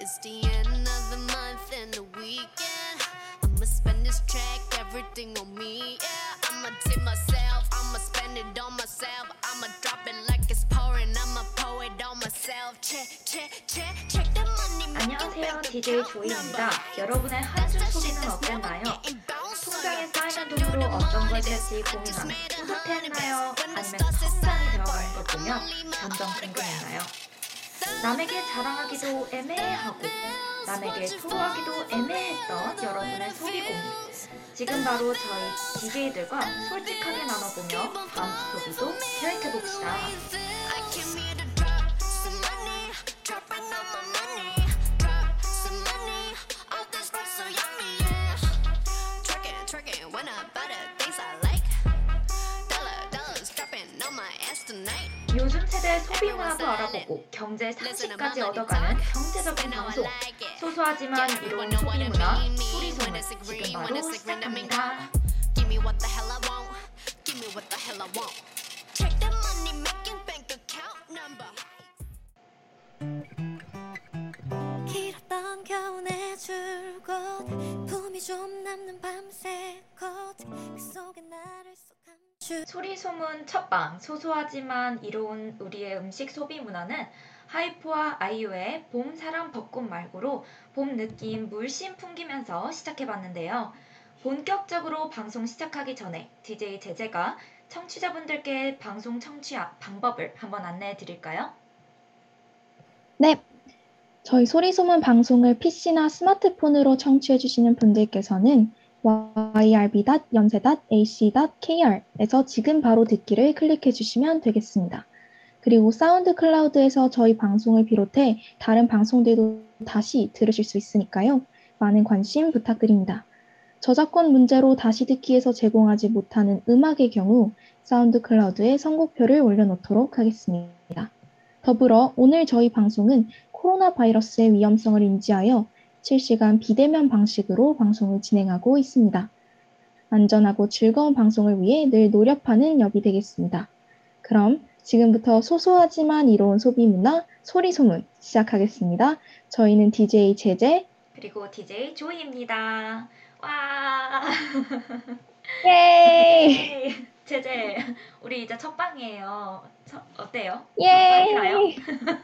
It's the end of the month and the weekend. I'ma spend this track, everything on me. Yeah, I'ma tip myself, I'ma spend it on myself. I'ma drop it like it's pouring, I'ma pour it on myself. Check, check, check, check the money. making 안녕하세요. bank DJ account 조이입니다. number. 여러분의 한 주 소비는 어땠나요? 통장에 쌓이는 돈으로 어떤 걸 살지 고민하며 뿌듯했나요? 아니면 통장이 들어가는 걸 보며 점점 궁금했나요? 남에게 자랑하기도 애매하고 남에게 토로하기도 애매했던 여러분의 소비 고민 지금 바로 저희 DJ들과 솔직하게 나눠보며 다음 주 소비도 계획해봅시다. 소비 문화도 알아보고 경제 상식까지 얻어가는 경제적인 방송 소소하지만 이로운 소비 문화 소리 소문 지금 바로 시작합니다. 길었던 겨우내 줄곧 품이 좀 남는 밤새 컷그 속에 나를 쏙 감추 소리소문 첫방 소소하지만 이로운 우리의 음식 소비 문화는 하이포와 아이유의 봄 사람 벚꽃 말고로 봄 느낌 물씬 풍기면서 시작해봤는데요. 본격적으로 방송 시작하기 전에 DJ 제재가 청취자분들께 방송 청취 방법을 한번 안내해 드릴까요? 네. 저희 소리소문 방송을 PC나 스마트폰으로 청취해 주시는 분들께서는 yrb.yonsei.ac.kr에서 지금 바로 듣기를 클릭해 주시면 되겠습니다. 그리고 SoundCloud에서 저희 방송을 비롯해 다른 방송들도 다시 들으실 수 있으니까요. 많은 관심 부탁드립니다. 저작권 문제로 다시 듣기에서 제공하지 못하는 음악의 경우 SoundCloud에 선곡표를 올려놓도록 하겠습니다. 더불어 오늘 저희 방송은 코로나 바이러스의 위험성을 인지하여 실시간 비대면 방식으로 방송을 진행하고 있습니다. 안전하고 즐거운 방송을 위해 늘 노력하는 여비 되겠습니다. 그럼 지금부터 소소하지만 이로운 소비 문화 소리 소문 시작하겠습니다. 저희는 DJ 제재 그리고 DJ 조이입니다. 와. 예! 제재, 우리 이제 첫 방이에요. 첫- 어때요? 예! 떨리나요?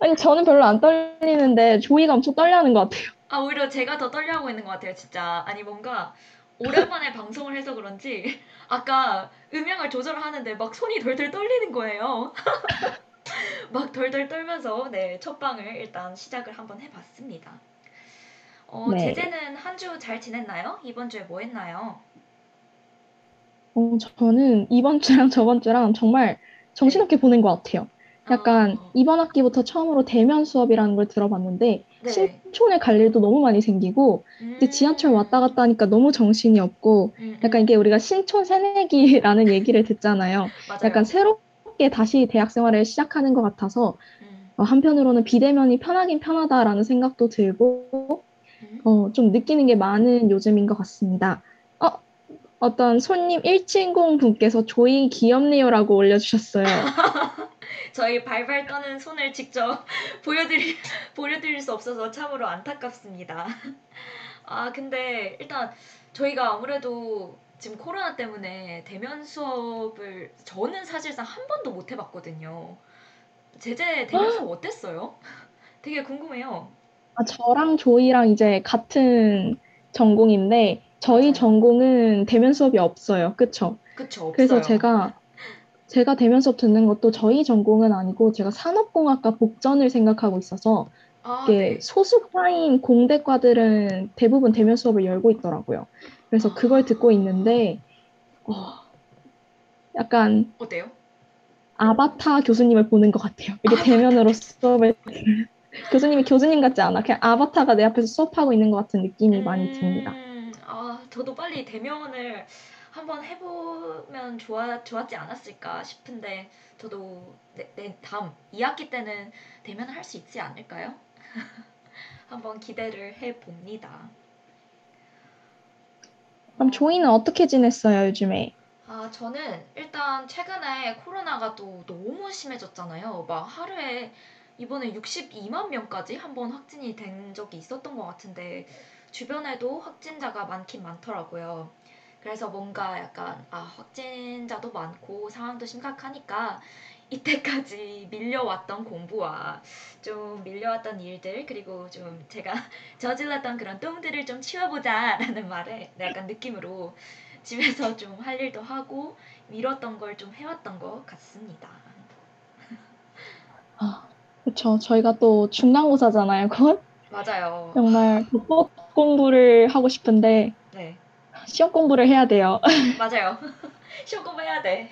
아니 저는 별로 안 떨리는데 조이가 엄청 떨려하는 것 같아요. 아, 오히려 제가 더 떨려하고 있는 것 같아요, 진짜. 아니, 뭔가 오랜만에 방송을 해서 그런지 아까 음향을 조절하는데 막 손이 덜덜 떨리는 거예요. 막 덜덜 떨면서 네, 첫 방을 일단 시작을 한번 해봤습니다. 어, 네. 제재는 한 주 잘 지냈나요? 이번 주에 뭐 했나요? 어, 저는 이번 주랑 저번 주랑 정말 정신없게 보낸 것 같아요. 약간 어, 이번 학기부터 처음으로 대면 수업이라는 걸 들어봤는데 네. 신촌에 갈 일도 너무 많이 생기고 이제 지하철 왔다 갔다 하니까 너무 정신이 없고 음, 약간 이게 우리가 신촌 새내기라는 얘기를 듣잖아요. 약간 새롭게 다시 대학 생활을 시작하는 것 같아서 음, 어, 한편으로는 비대면이 편하긴 편하다라는 생각도 들고 음. 어, 좀 느끼는 게 많은 요즘인 것 같습니다. 어, 어떤 손님 170 분께서 조이 귀엽네요라고 올려주셨어요. 저희 발발 떠는 손을 직접 보여드릴, 보여드릴 수 없어서 참으로 안타깝습니다. 아, 근데 일단 저희가 아무래도 지금 코로나 때문에 대면 수업을 저는 사실상 한 번도 못 해봤거든요. 제재 대면 수업 어땠어요? 되게 궁금해요. 아, 저랑 조이랑 이제 같은 전공인데 저희 맞아요. 전공은 대면 수업이 없어요. 그쵸? 그쵸, 없어요. 그래서 제가 제가 대면 수업 듣는 것도 저희 전공은 아니고 제가 산업공학과 복전을 생각하고 있어서 아, 네. 소수파인 공대과들은 대부분 대면 수업을 열고 있더라고요. 그래서 그걸 듣고 있는데 어, 약간 어때요? 아바타 교수님을 보는 것 같아요. 이게 대면으로 수업을. 교수님이 교수님 같지 않아. 그냥 아바타가 내 앞에서 수업하고 있는 것 같은 느낌이 많이 듭니다. 음, 아, 저도 빨리 대면을 한번 해보면 좋아, 좋았지 않았을까 싶은데 저도 내, 내 다음 2학기 때는 대면을 할 수 있지 않을까요? 한번 기대를 해봅니다. 그럼 조이는 어떻게 지냈어요, 요즘에? 아, 저는 일단 최근에 코로나가 또 너무 심해졌잖아요. 막 하루에 이번에 62만 명까지 한 번 확진이 된 적이 있었던 것 같은데 주변에도 확진자가 많긴 많더라고요. 그래서 뭔가 약간 아 확진자도 많고 상황도 심각하니까 이때까지 밀려왔던 공부와 좀 밀려왔던 일들 그리고 좀 제가 저질렀던 그런 똥들을 좀 치워보자라는 말에 약간 느낌으로 집에서 좀 할 일도 하고 미뤘던 걸 좀 해왔던 것 같습니다. 아, 그렇죠. 저희가 또 중간고사잖아요, 곧. 맞아요. 정말 독법 공부를 하고 싶은데 네, 시험 공부를 해야 돼요. 맞아요. 시험 공부해야 돼.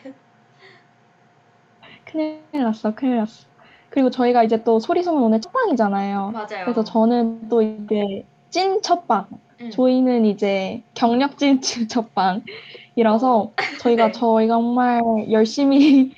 큰일 났어, 큰일 났어. 그리고 저희가 이제 또 소리소문 오늘 첫방이잖아요. 맞아요. 그래서 저는 또 이제 찐 첫방, 음. 저희는 이제 경력진 첫방이라서 저희가 네. 저희가 정말 열심히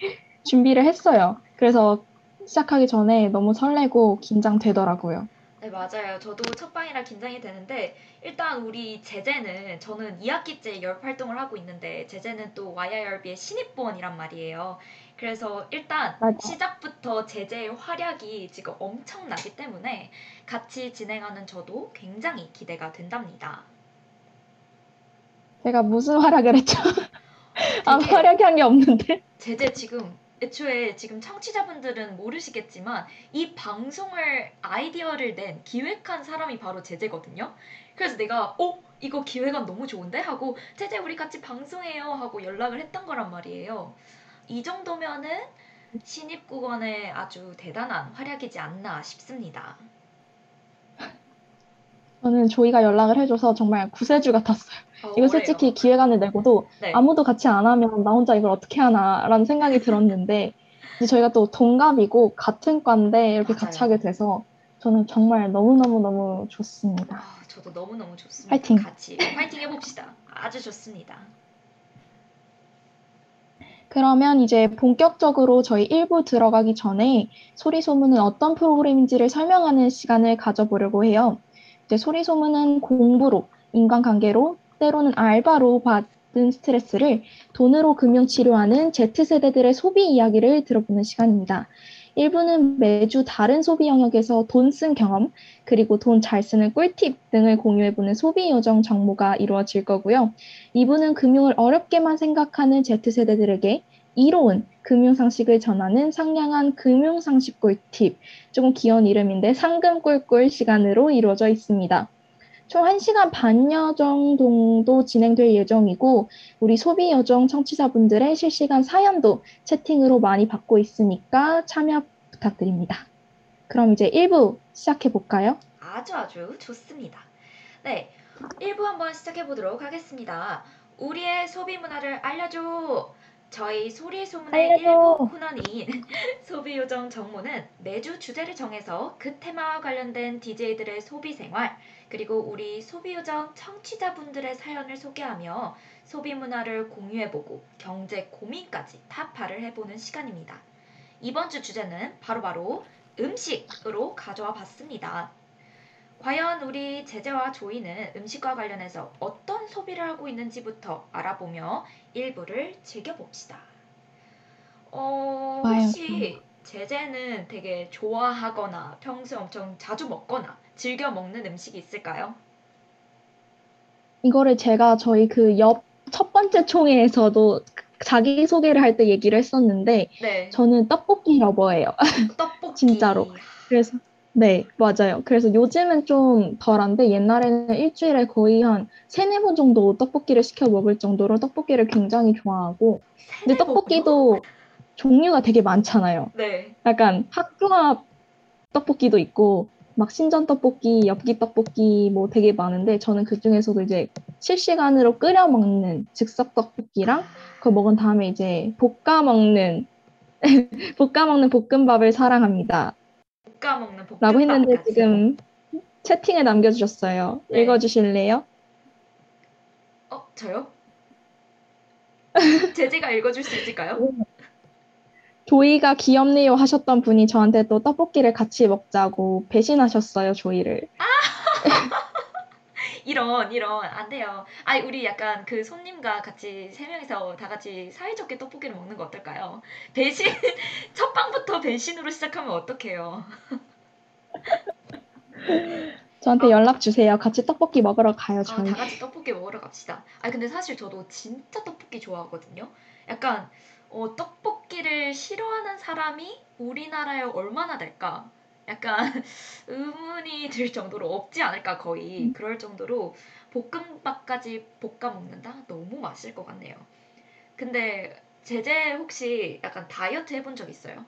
준비를 했어요. 그래서 시작하기 전에 너무 설레고 긴장되더라고요. 네, 맞아요. 저도 첫 방이라 긴장이 되는데 일단 우리 제재는 저는 2학기째 열 활동을 하고 있는데 제재는 또 YIRB의 신입본이란 말이에요. 그래서 일단 맞아. 시작부터 제재의 활약이 지금 엄청나기 때문에 같이 진행하는 저도 굉장히 기대가 된답니다. 제가 무슨 활약을 했죠? 아, 되게 활약이 한게 없는데. 제재 지금 애초에 지금 청취자분들은 모르시겠지만 이 방송을 아이디어를 낸 기획한 사람이 바로 제재거든요. 그래서 내가 어 이거 기획안 너무 좋은데 하고 제재 우리 같이 방송해요 하고 연락을 했던 거란 말이에요. 이 정도면은 신입국원의 아주 대단한 활약이지 않나 싶습니다. 저는 조이가 연락을 해줘서 정말 구세주 같았어요. 어, 이거? 솔직히 기획안을 내고도 네. 아무도 같이 안 하면 나 혼자 이걸 어떻게 하나라는 생각이 들었는데 이제 저희가 또 동갑이고 같은 과인데 이렇게 같이 맞아요. 하게 돼서 저는 정말 너무너무너무 좋습니다. 아, 저도 너무너무 좋습니다. 파이팅. 같이 파이팅 해봅시다. 아주 좋습니다. 그러면 이제 본격적으로 저희 1부 들어가기 전에 소리소문은 어떤 프로그램인지를 설명하는 시간을 가져보려고 해요. 이제 소리소문은 공부로, 인간관계로, 때로는 알바로 받은 스트레스를 돈으로 금융 치료하는 Z세대들의 소비 이야기를 들어보는 시간입니다. 1부는 매주 다른 소비 영역에서 돈 쓴 경험, 그리고 돈 잘 쓰는 꿀팁 등을 공유해보는 소비 요정 정모가 이루어질 거고요. 2부는 금융을 어렵게만 생각하는 Z세대들에게 이로운 금융상식을 전하는 상냥한 금융상식 꿀팁, 조금 귀여운 이름인데 상금 꿀꿀 시간으로 이루어져 있습니다. 총 1시간 반여 정도 진행될 예정이고 우리 소비 요정 청취자분들의 실시간 사연도 채팅으로 많이 받고 있으니까 참여 부탁드립니다. 그럼 이제 1부 시작해 볼까요? 아주 아주 좋습니다. 네, 1부 한번 시작해 보도록 하겠습니다. 우리의 소비 문화를 알려줘. 저희 소리 소문의 알려줘. 일부 코너인 소비 요정 정모는 매주 주제를 정해서 그 테마와 관련된 DJ들의 소비 생활 그리고 우리 소비 요정 청취자분들의 사연을 소개하며 소비 문화를 공유해보고 경제 고민까지 타파를 해보는 시간입니다. 이번 주 주제는 바로 바로 음식으로 가져와 봤습니다. 과연 우리 제재와 조이는 음식과 관련해서 어떤 소비를 하고 있는지부터 알아보며 일부를 즐겨봅시다. 어. 혹시 제재는 되게 좋아하거나 평소에 엄청 자주 먹거나 즐겨 먹는 음식이 있을까요? 이거를 제가 저희 그 옆 첫 번째 총회에서도 자기 소개를 할 때 얘기를 했었는데 네, 저는 떡볶이 러버예요. 떡볶이. 진짜로. 그래서 네, 맞아요. 그래서 요즘은 좀 덜한데 옛날에는 일주일에 거의 한 세네 번 정도 떡볶이를 시켜 먹을 정도로 떡볶이를 굉장히 좋아하고 근데? 떡볶이도 종류가 되게 많잖아요. 네, 약간 학교 앞 떡볶이도 있고 막 신전 떡볶이, 엽기 떡볶이 뭐 되게 많은데 저는 그 중에서도 이제 실시간으로 끓여 먹는 즉석 떡볶이랑 그걸 먹은 다음에 이제 볶아 먹는 볶아 먹는 볶음밥을 사랑합니다. 볶아 먹는 볶음밥 라고 했는데. 지금 채팅에 남겨주셨어요. 네. 읽어주실래요? 어, 저요? 제재가 읽어줄 수 있을까요? 조이가 귀엽네요 하셨던 분이 저한테 또 떡볶이를 같이 먹자고 배신하셨어요, 조이를. 이런 이런 안 돼요. 아 우리 약간 그 손님과 같이 세 명이서 다 같이 사이좋게 떡볶이를 먹는 거 어떨까요? 배신 첫 방부터 배신으로 시작하면 어떡해요? 저한테 연락 주세요. 같이 떡볶이 먹으러 가요, 아, 저희. 다 같이 떡볶이 먹으러 갑시다. 아 근데 사실 저도 진짜 떡볶이 좋아하거든요. 약간 어, 떡볶이 를 싫어하는 사람이 우리나라에 얼마나 될까? 약간 의문이 들 정도로 없지 않을까 거의 그럴 정도로 볶음밥까지 볶아 먹는다? 너무 맛있을 것 같네요. 근데 제재 혹시 약간 다이어트 해본 적 있어요?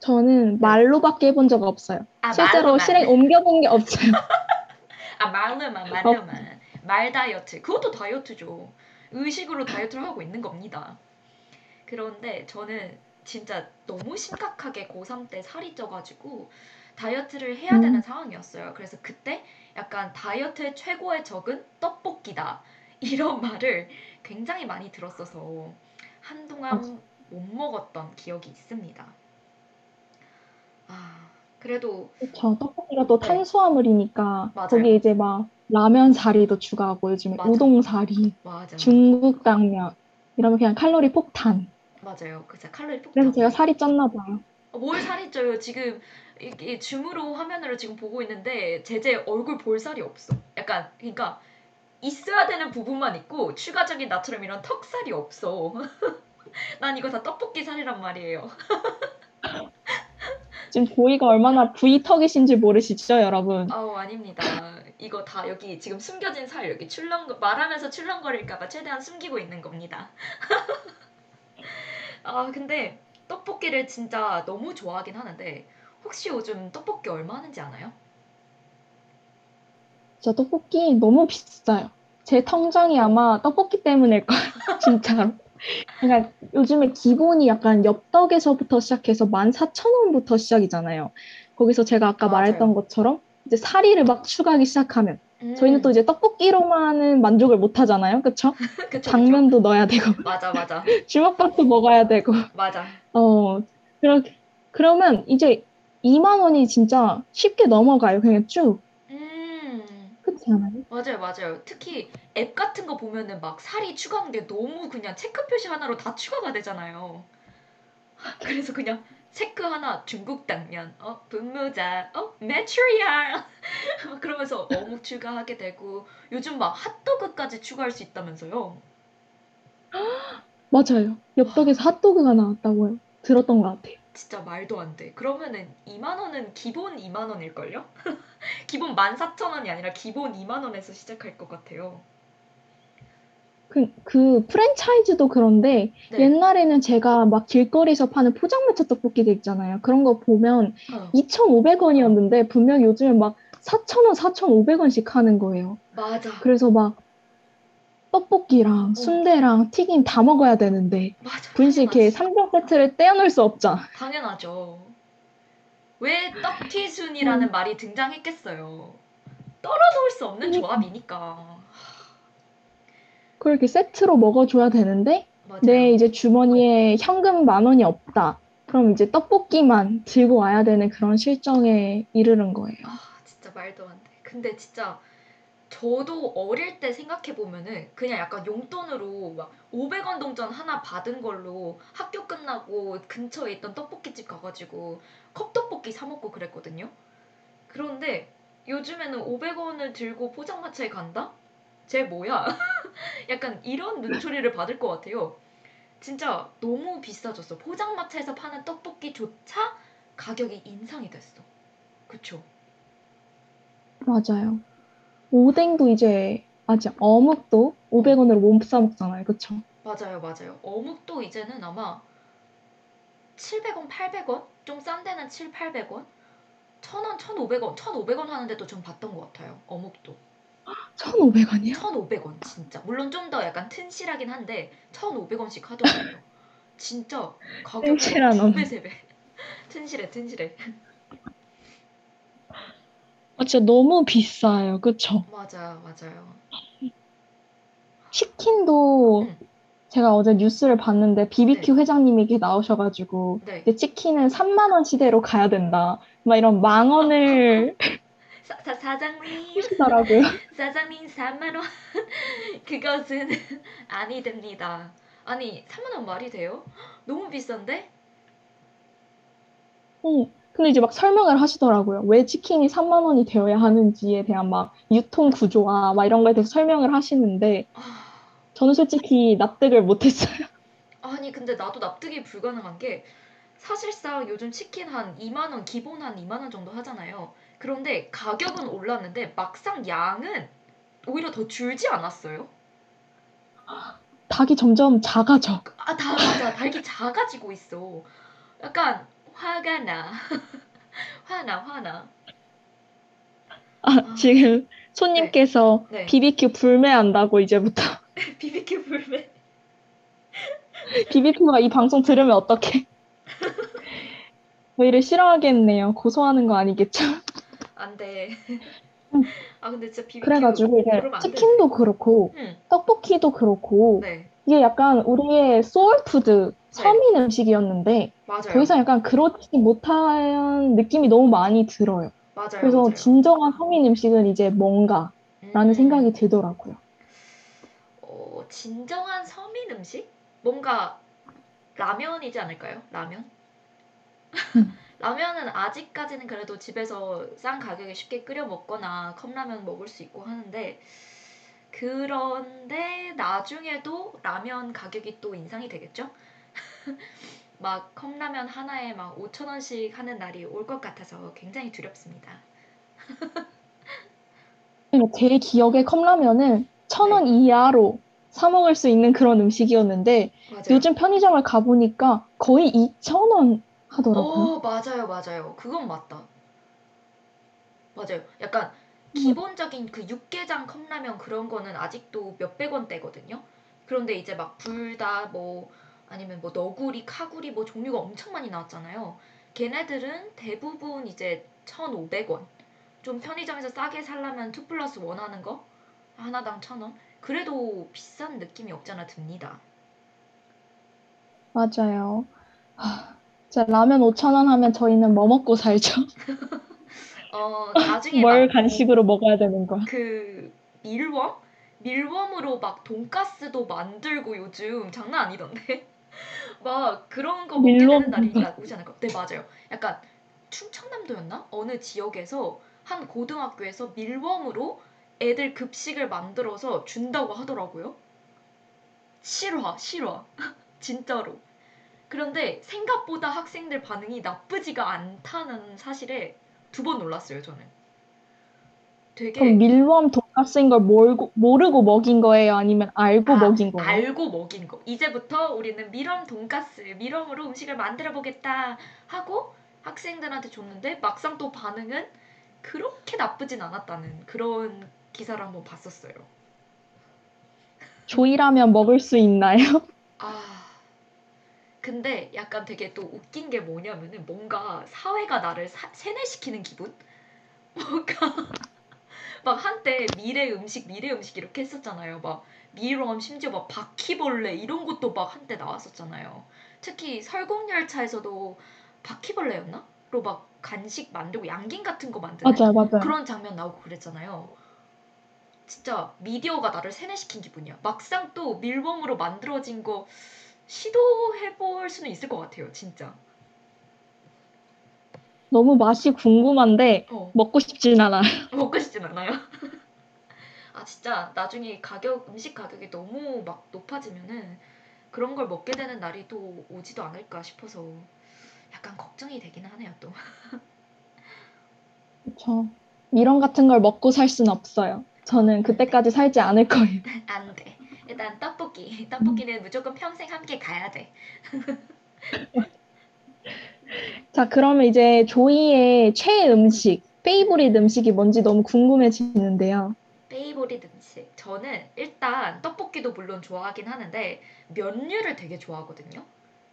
저는 말로밖에 해본 적 없어요. 아, 실제로 말로만. 실행 옮겨본 게 없어요. 아 말로만 말로만 말 다이어트 그것도 다이어트죠 의식으로 다이어트를 하고 있는 겁니다 그런데 저는 진짜 너무 심각하게 고3 때 살이 쪄가지고 다이어트를 해야 음. 되는 상황이었어요 그래서 그때 약간 다이어트의 최고의 적은 떡볶이다 이런 말을 굉장히 많이 들었어서 한동안 못 먹었던 기억이 있습니다 아 그래도 저 떡볶이가 또 네. 탄수화물이니까 맞아요. 거기에 이제 막 라면 사리도 추가하고 요즘에 맞아. 우동 사리, 맞아 중국 당면 이러면 그냥 칼로리 폭탄. 맞아요 그 칼로리 폭탄 그래서 제가 살이 쪘나 봐요. 어, 뭘 살이 쪄요? 지금 이게 줌으로 화면으로 지금 보고 있는데 제제 얼굴 볼 살이 없어. 약간 그러니까 있어야 되는 부분만 있고 추가적인 나처럼 이런 턱살이 없어. 난 이거 다 떡볶이 살이란 말이에요. 지금 보이가 얼마나 V턱이신지 모르시죠, 여러분? 아우 아닙니다. 이거 다 여기 지금 숨겨진 살 여기 출렁 말하면서 출렁거릴까봐 최대한 숨기고 있는 겁니다. 아 근데 떡볶이를 진짜 너무 좋아하긴 하는데 혹시 요즘 떡볶이 얼마 하는지 아나요? 진짜 떡볶이 너무 비싸요. 제 통장이 아마 떡볶이 때문일 거예요, 진짜로. 그러니까 요즘에 기본이 약간 엽떡에서부터 시작해서 14,000원부터 시작이잖아요. 거기서 제가 아까 맞아요. 말했던 것처럼 이제 사리를 막 추가하기 시작하면 음, 저희는 또 이제 떡볶이로만은 만족을 못 하잖아요. 그쵸? 그쵸, 그쵸. 당면도 넣어야 되고 맞아 맞아 주먹밥도 먹어야 되고 맞아 어 그러, 그러면 이제 2만 원이 진짜 쉽게 넘어가요. 그냥 쭉. 음 그렇지 않아요? 맞아요 맞아요 특히 앱 같은 거 보면은 막 살이 추가한 게 너무 그냥 체크 표시 하나로 다 추가가 되잖아요 그래서 그냥 체크 하나 중국 당면 어 분모자 어 메추리알 그러면서 어묵 추가하게 되고 요즘 막 핫도그까지 추가할 수 있다면서요 맞아요. 엽떡에서 핫도그가 나왔다고요. 들었던 것 같아요. 진짜 말도 안 돼. 그러면은 2만 원은 기본 2만 원일걸요? 기본 14,000원이 아니라 기본 2만 원에서 시작할 것 같아요. 그, 그 프랜차이즈도 그런데 네. 옛날에는 제가 막 길거리에서 파는 포장마차 떡볶이들 있잖아요. 그런 거 보면 어, 2,500원이었는데 분명 요즘은 막 4,000원, 4,500원씩 하는 거예요. 맞아. 그래서 막 떡볶이랑 순대랑 튀김 다 먹어야 되는데 맞아. 분식 이렇게 당연하지. 3종 세트를 떼어놓을 수 없잖아. 당연하죠. 왜 떡튀순이라는 음. 말이 등장했겠어요. 떨어놓을 수 없는 그러니까. 조합이니까. 그걸 이렇게 세트로 먹어줘야 되는데 맞아요. 내 이제 주머니에 현금 만 원이 없다. 그럼 이제 떡볶이만 들고 와야 되는 그런 실정에 이르는 거예요. 아, 진짜 말도 안 돼. 근데 진짜 저도 어릴 때 생각해 보면은 그냥 약간 용돈으로 막 500원 동전 하나 받은 걸로 학교 끝나고 근처에 있던 떡볶이집 가가지고 컵떡볶이 사 먹고 그랬거든요. 그런데 요즘에는 500원을 들고 포장마차에 간다? 쟤 뭐야? 약간 이런 눈초리를 받을 것 같아요. 진짜 너무 비싸졌어. 포장마차에서 파는 떡볶이조차 가격이 인상이 됐어. 그쵸? 맞아요. 오뎅도 이제 아직 어묵도 500원으로 못사 먹잖아요. 그쵸? 맞아요, 맞아요. 어묵도 이제는 아마 700원, 800원? 좀 싼 데는 7, 800원? 1000원, 1500원, 1500원 하는데도 좀 봤던 것 같아요. 어묵도. 1,500원이요? 1500원, 진짜. 물론 좀 더 약간 튼실하긴 한데 1500원씩 하더라고요. 진짜 가격이 튼실한 두 어묵. 배, 세 배. 튼실해, 튼실해. 아, 진짜 너무 비싸요. 그쵸? 맞아요, 맞아요. 치킨도 응. 제가 어제 뉴스를 봤는데 BBQ 회장님이 이렇게 나오셔가지고 네. 치킨은 3만 원 시대로 가야 된다. 막 이런 망언을 사, 사, 사장님 하시더라고요. 사장님 3만 원 그것은 아니 됩니다. 아니 3만 원 말이 돼요? 너무 비싼데? 어, 근데 이제 막 설명을 하시더라고요. 왜 치킨이 3만 원이 되어야 하는지에 대한 막 유통 구조와 막 이런 거에 대해서 설명을 하시는데 아, 저는 솔직히 납득을 못했어요. 아니 근데 나도 납득이 불가능한 게 사실상 요즘 치킨 한 2만 원 기본 한 2만 원 정도 하잖아요. 그런데 가격은 올랐는데 막상 양은 오히려 더 줄지 않았어요? 닭이 점점 작아져. 아, 다 맞아. 닭이 작아지고 있어. 약간 화가 나. 화나, 화나. 아, 지금 손님께서 네. BBQ 불매한다고 이제부터. BBQ 불매. BBQ가 이 방송 들으면 어떡해? 저희를 싫어하겠네요. 고소하는 거 아니겠죠? 안 돼. 아, 근데 진짜 BBQ 그래가지고 돼. 치킨도 그렇고 응. 떡볶이도 그렇고 네. 이게 약간 우리의 소울푸드 서민 음식이었는데 맞아요. 더 이상 약간 그렇지 못한 느낌이 너무 많이 들어요. 맞아요. 그래서 맞아요. 진정한 서민 음식은 이제 뭔가라는 음. 생각이 들더라고요. 어, 진정한 서민 음식? 뭔가 라면이지 않을까요? 라면? 음. 라면은 아직까지는 그래도 집에서 싼 가격에 쉽게 끓여 먹거나 컵라면 먹을 수 있고 하는데 그런데 나중에도 라면 가격이 또 인상이 되겠죠? 막 컵라면 하나에 막 5천 원씩 하는 날이 올 것 같아서 굉장히 두렵습니다. 제 기억에 컵라면은 천원 네. 이하로 사 먹을 수 있는 그런 음식이었는데 맞아요. 요즘 편의점을 가보니까 거의 2천 원 하더라고요. 어, 맞아요, 맞아요. 그건 맞다. 맞아요. 약간 기본적인 그 육개장 컵라면 그런 거는 아직도 몇백 원대거든요. 그런데 이제 막 불다 뭐 아니면 뭐 너구리, 카구리 뭐 종류가 엄청 많이 나왔잖아요. 걔네들은 대부분 이제 1,500원. 좀 편의점에서 싸게 살려면 2 플러스 1 하는 거 하나당 1,000원. 그래도 비싼 느낌이 없잖아 듭니다. 맞아요. 하, 진짜 라면 5천 원 하면 저희는 뭐 먹고 살죠? 어, 나중에 뭘막 간식으로 먹어야 되는 거야? 그 밀웜? 밀웜으로 막 돈가스도 만들고 요즘 장난 아니던데? 막 그런 거 먹게 밀웜 되는 날이. 오지 않을까? 네 맞아요. 약간 충청남도였나? 어느 지역에서 한 고등학교에서 밀웜으로 애들 급식을 만들어서 준다고 하더라고요. 실화, 실화. 진짜로. 그런데 생각보다 학생들 반응이 나쁘지가 않다는 사실에 두 번 놀랐어요, 저는. 되게 그럼 밀웜 돈가스인 걸 모르고, 모르고 먹인 거예요? 아니면 알고 아, 먹인 거예요? 알고 먹인 거. 이제부터 우리는 밀웜 돈가스, 밀웜으로 음식을 만들어 보겠다 하고 학생들한테 줬는데 막상 또 반응은 그렇게 나쁘진 않았다는 그런 기사를 한번 봤었어요. 조이라면 먹을 수 있나요? 아, 근데 약간 되게 또 웃긴 게 뭐냐면은 뭔가 사회가 나를 사- 세뇌시키는 기분? 뭔가 막 한때 미래 음식, 미래 음식 이렇게 했었잖아요. 막 미럼 심지어 막 바퀴벌레 이런 것도 막 한때 나왔었잖아요. 특히 설국열차에서도 바퀴벌레였나? 로막 간식 만들고 양갱 같은 거 만드는 맞아요, 맞아요. 그런 장면 나오고 그랬잖아요. 진짜 미디어가 나를 세뇌시킨 기분이야. 막상 또 밀웜으로 만들어진 거 시도해 볼 수는 있을 것 같아요, 진짜. 너무 맛이 궁금한데 어, 먹고 싶진 않아요. 먹고 싶진 않아요. 아, 진짜 나중에 가격, 음식 가격이 너무 막 높아지면은 그런 걸 먹게 되는 날이 또 오지도 않을까 싶어서 약간 걱정이 되긴 하네요, 또. 그렇죠. 이런 같은 걸 먹고 살 순 없어요. 저는 그때까지 살지 않을 거예요. 안 돼. 일단 떡볶이. 떡볶이는 무조건 평생 함께 가야 돼. 자, 그러면 이제 조이의 최애 음식, favorite 음식이 뭔지 너무 궁금해지는데요. favorite 음식. 저는 일단 떡볶이도 물론 좋아하긴 하는데 면류를 되게 좋아하거든요.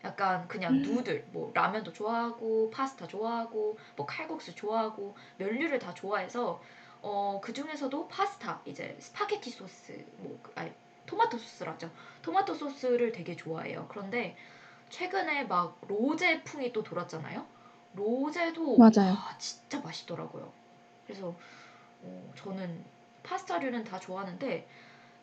약간 그냥 noodle, 뭐 라면도 좋아하고 파스타 좋아하고 뭐 칼국수 좋아하고 면류를 다 좋아해서 어, 그 중에서도 파스타, 이제 스파게티 소스, 뭐 그- 아니 토마토 소스라죠. 토마토 소스를 되게 좋아해요. 그런데 최근에 막 로제 풍이 또 돌았잖아요. 로제도 맞아요. 와, 진짜 맛있더라고요. 그래서 어, 저는 파스타류는 다 좋아하는데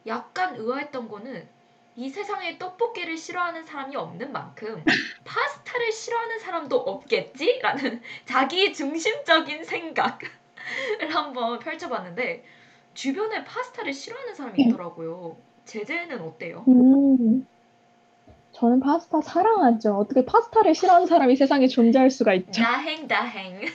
약간 의아했던 거는 이 세상에 떡볶이를 싫어하는 사람이 없는 만큼 파스타를 싫어하는 사람도 없겠지? 라는 자기 중심적인 생각을 한번 펼쳐봤는데 주변에 파스타를 싫어하는 사람이 있더라고요. 제재는 어때요? 음, 저는 파스타 사랑하죠. 어떻게 파스타를 싫어하는 사람이 세상에 존재할 수가 있죠? 다행 다행.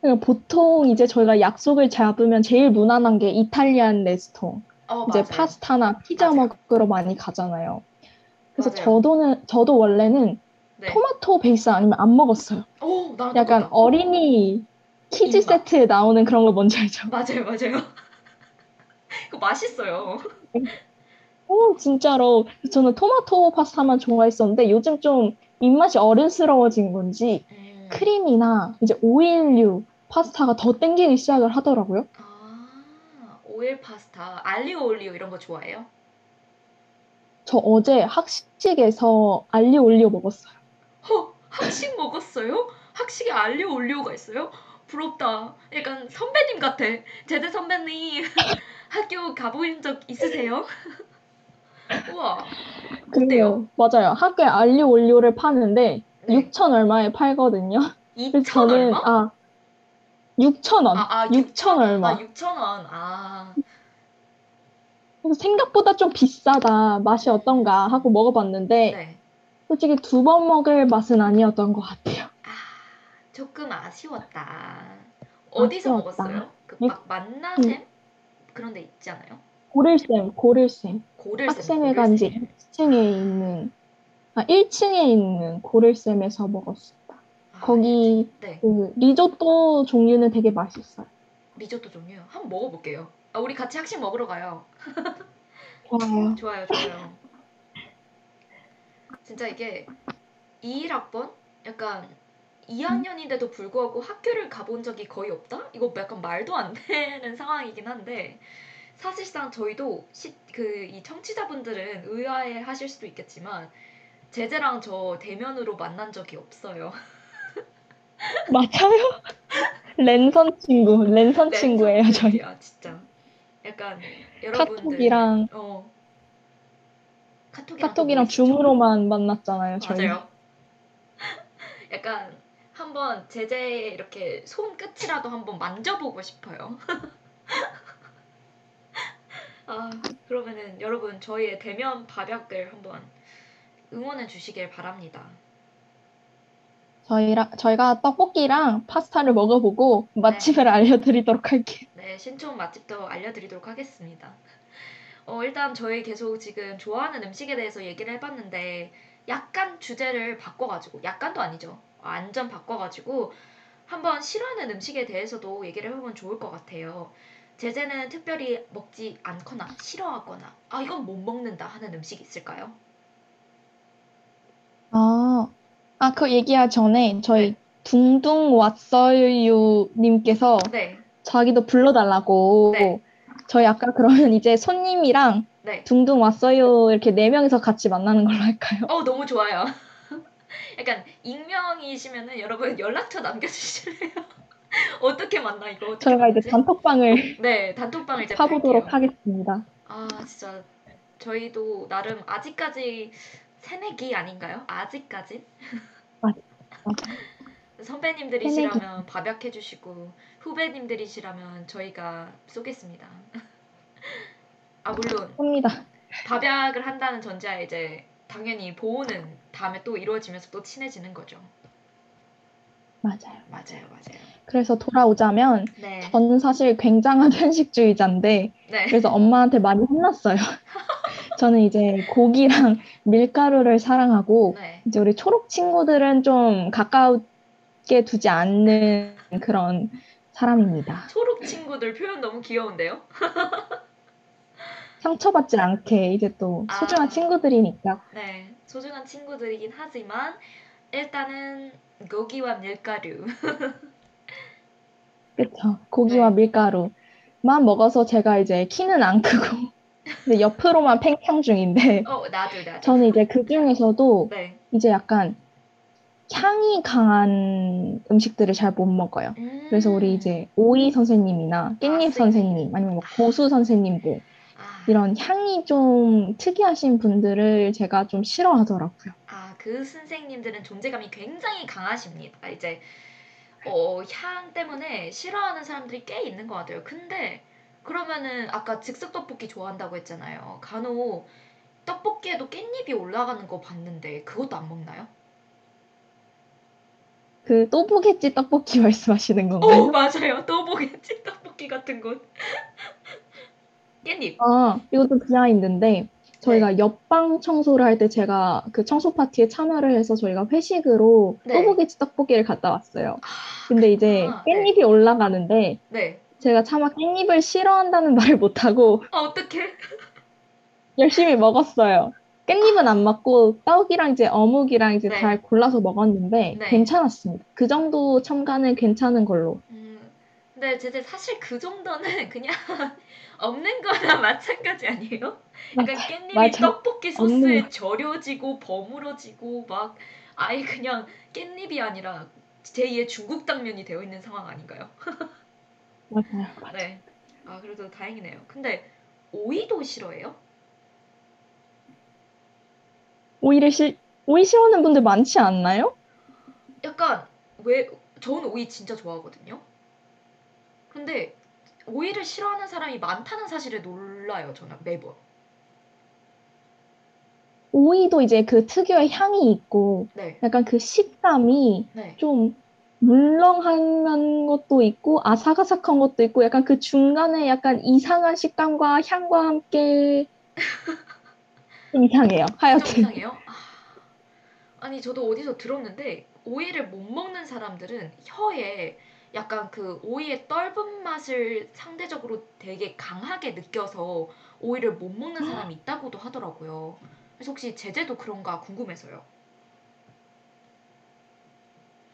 그러니까 보통 이제 저희가 약속을 잡으면 제일 무난한 게 이탈리안 레스토랑. 어, 이제 맞아요. 파스타나 피자 맞아요. 먹으러 많이 가잖아요. 그래서 맞아요. 저도는 저도 원래는 네. 토마토 베이스 아니면 안 먹었어요. 오, 약간 똑같다. 어린이 kids 입맛. 세트에 나오는 그런 거 뭔지 알죠? 맞아요, 맞아요. 그거 맛있어요. 오, 진짜로 저는 토마토 파스타만 좋아했었는데 요즘 좀 입맛이 어른스러워진 건지 음. 크림이나 이제 오일류 파스타가 더 땡기기 시작을 하더라고요. 아, 오일 파스타, 알리오 올리오 이런 거 좋아해요? 저 어제 학식에서 알리오 올리오 먹었어요. 허, 학식 먹었어요? 학식에 알리오 올리오가 있어요? 부럽다. 약간 선배님 같아. 제대 선배님 학교 가보신 적 있으세요? 우와. 그래요. 맞아요. 학교에 알리오 올리오를 파는데 네. 6천 얼마에 팔거든요. 그래서 2천 저는 얼마? 아 6천 원, 아, 아, 6천 얼마. 아, 6천 원. 아, 그래서 생각보다 좀 비싸다. 맛이 어떤가 하고 먹어봤는데 네. 솔직히 두 번 먹을 맛은 아니었던 것 같아요. 아, 조금 아쉬웠다. 어디서 아쉬웠다. 먹었어요? 그 육- 막 만나샘 그런 데 있지 않아요? 고릴쌤, 고릴쌤. 고릴샘. 학생회가 이제 2층에 있는 아 1층에 있는 고릴쌤에서 먹었어요. 아, 거기 네. 그 리조또 종류는 되게 맛있어요. 리조또 종류 한번 먹어볼게요. 아, 우리 같이 학식 먹으러 가요. 좋아요. 좋아요, 좋아요. 진짜 이게 21학번? 약간 2학년인데도 불구하고 학교를 가본 적이 거의 없다? 이거 약간 말도 안 되는 상황이긴 한데 사실상 저희도 그 이 청취자분들은 의아해 하실 수도 있겠지만 제재랑 저 대면으로 만난 적이 없어요. 맞아요. 랜선 친구, 랜선 친구예요, 저희. 랜선이야, 진짜. 약간 여러분들 카톡이랑 어 카톡이랑, 카톡이랑? 줌으로만 만났잖아요, 저희. 맞아요. 약간 한번 제재 이렇게 손 끝이라도 한번 만져보고 싶어요. 아 그러면은 여러분 저희의 대면 밥약을 한번 응원해 주시길 바랍니다. 저희랑 저희가 떡볶이랑 파스타를 먹어보고 맛집을 알려드리도록 할게요. 네, 신촌 맛집도 알려드리도록 하겠습니다. 어, 일단 저희 계속 지금 좋아하는 음식에 대해서 얘기를 해봤는데 약간 주제를 바꿔가지고 약간도 아니죠. 완전 바꿔가지고 한번 싫어하는 음식에 대해서도 얘기를 해보면 좋을 것 같아요. 제재는 특별히 먹지 않거나 싫어하거나 아 이건 못 먹는다 하는 음식 있을까요? 아, 아, 그 얘기하기 전에 저희 네. 둥둥 왔어요 님께서 네, 자기도 불러달라고 네. 저희 아까 그러면 이제 손님이랑 네. 둥둥 왔어요 이렇게 네 명이서 같이 만나는 걸로 할까요? 어 너무 좋아요. 약간 익명이시면은 여러분 연락처 남겨주실래요? 어떻게 만나 이거? 어떻게 저희가 이제 만나지? 단톡방을 네, 단톡방을 이제 파보도록 팔게요. 하겠습니다. 아, 진짜 저희도 나름 아직까지 새내기 아닌가요? 아직까지? 맞아. 선배님들이시라면 밥약해 주시고 후배님들이시라면 저희가 쏘겠습니다. 아, 물론 합니다. 밥약을 한다는 전제하에 이제 당연히 보호는 다음에 또 이루어지면서 또 친해지는 거죠. 맞아요. 맞아요, 맞아요. 그래서 돌아오자면 네. 저는 사실 굉장한 편식주의자인데 네. 그래서 엄마한테 많이 혼났어요. 저는 이제 고기랑 밀가루를 사랑하고 네. 이제 우리 초록 친구들은 좀 가깝게 두지 않는 그런 사람입니다. 초록 친구들 표현 너무 귀여운데요? 상처받지 않게 이제 또 소중한 아. 친구들이니까 네, 소중한 친구들이긴 하지만 일단은 고기와 밀가루. 그렇죠. 고기와 네. 밀가루만 먹어서 제가 이제 키는 안 크고 이제 옆으로만 팽창 중인데 어, 나도 나도. 저는 이제 그 중에서도 네, 이제 약간 향이 강한 음식들을 잘 못 먹어요. 그래서 우리 음. 이제 오이 선생님이나 깻잎 아, 선생님 아니면 뭐 고수 선생님들 아, 이런 향이 좀 특이하신 분들을 제가 좀 싫어하더라고요. 아, 그 선생님들은 존재감이 굉장히 강하십니다. 이제 어, 향 때문에 싫어하는 사람들이 꽤 있는 것 같아요. 근데 그러면은 아까 즉석 떡볶이 좋아한다고 했잖아요. 간혹 떡볶이에도 깻잎이 올라가는 거 봤는데 그것도 안 먹나요? 그 또보겠지 떡볶이 말씀하시는 오 건가요? 맞아요. 또 보겠지 떡볶이 같은 곳. 깻잎. 아, 이것도 비하인드인데 저희가 네. 옆방 청소를 할 때 제가 그 청소 파티에 참여를 해서 저희가 회식으로 네. 또보겠지 떡볶이를 갔다 왔어요. 아, 근데 이제 그렇구나. 네. 깻잎이 올라가는데 네. 제가 차마 깻잎을 싫어한다는 말을 못하고 아 어떡해? 열심히 먹었어요. 깻잎은 안 맞고 떡이랑 이제 어묵이랑 이제 네. 잘 골라서 먹었는데 네. 괜찮았습니다. 그 정도 첨가는 괜찮은 걸로. 음, 근데 제제 사실 그 정도는 그냥 없는 거나 마찬가지 아니에요? 약간 깻잎이 맞아요. 떡볶이 소스에 거. 절여지고 버무러지고 막 아예 그냥 깻잎이 아니라 제2의 중국 당면이 되어 있는 상황 아닌가요? 맞아요. 맞아요. 네. 아 그래도 다행이네요. 근데 오이도 싫어해요? 오이를 실 오이 싫어하는 분들 많지 않나요? 약간 왜 저는 오이 진짜 좋아하거든요. 근데 오이를 싫어하는 사람이 많다는 사실에 놀라요. 저는 매번. 오이도 이제 그 특유의 향이 있고 네. 약간 그 식감이 네. 좀 물렁한 것도 있고 아삭아삭한 것도 있고 약간 그 중간에 약간 이상한 식감과 향과 함께 좀 이상해요. 좀 하여튼 이상해요? 아, 아니 저도 어디서 들었는데 오이를 못 먹는 사람들은 혀에 약간 그 오이의 떫은 맛을 상대적으로 되게 강하게 느껴서 오이를 못 먹는 사람이 있다고도 하더라고요. 그래서 혹시 제재도 그런가 궁금해서요.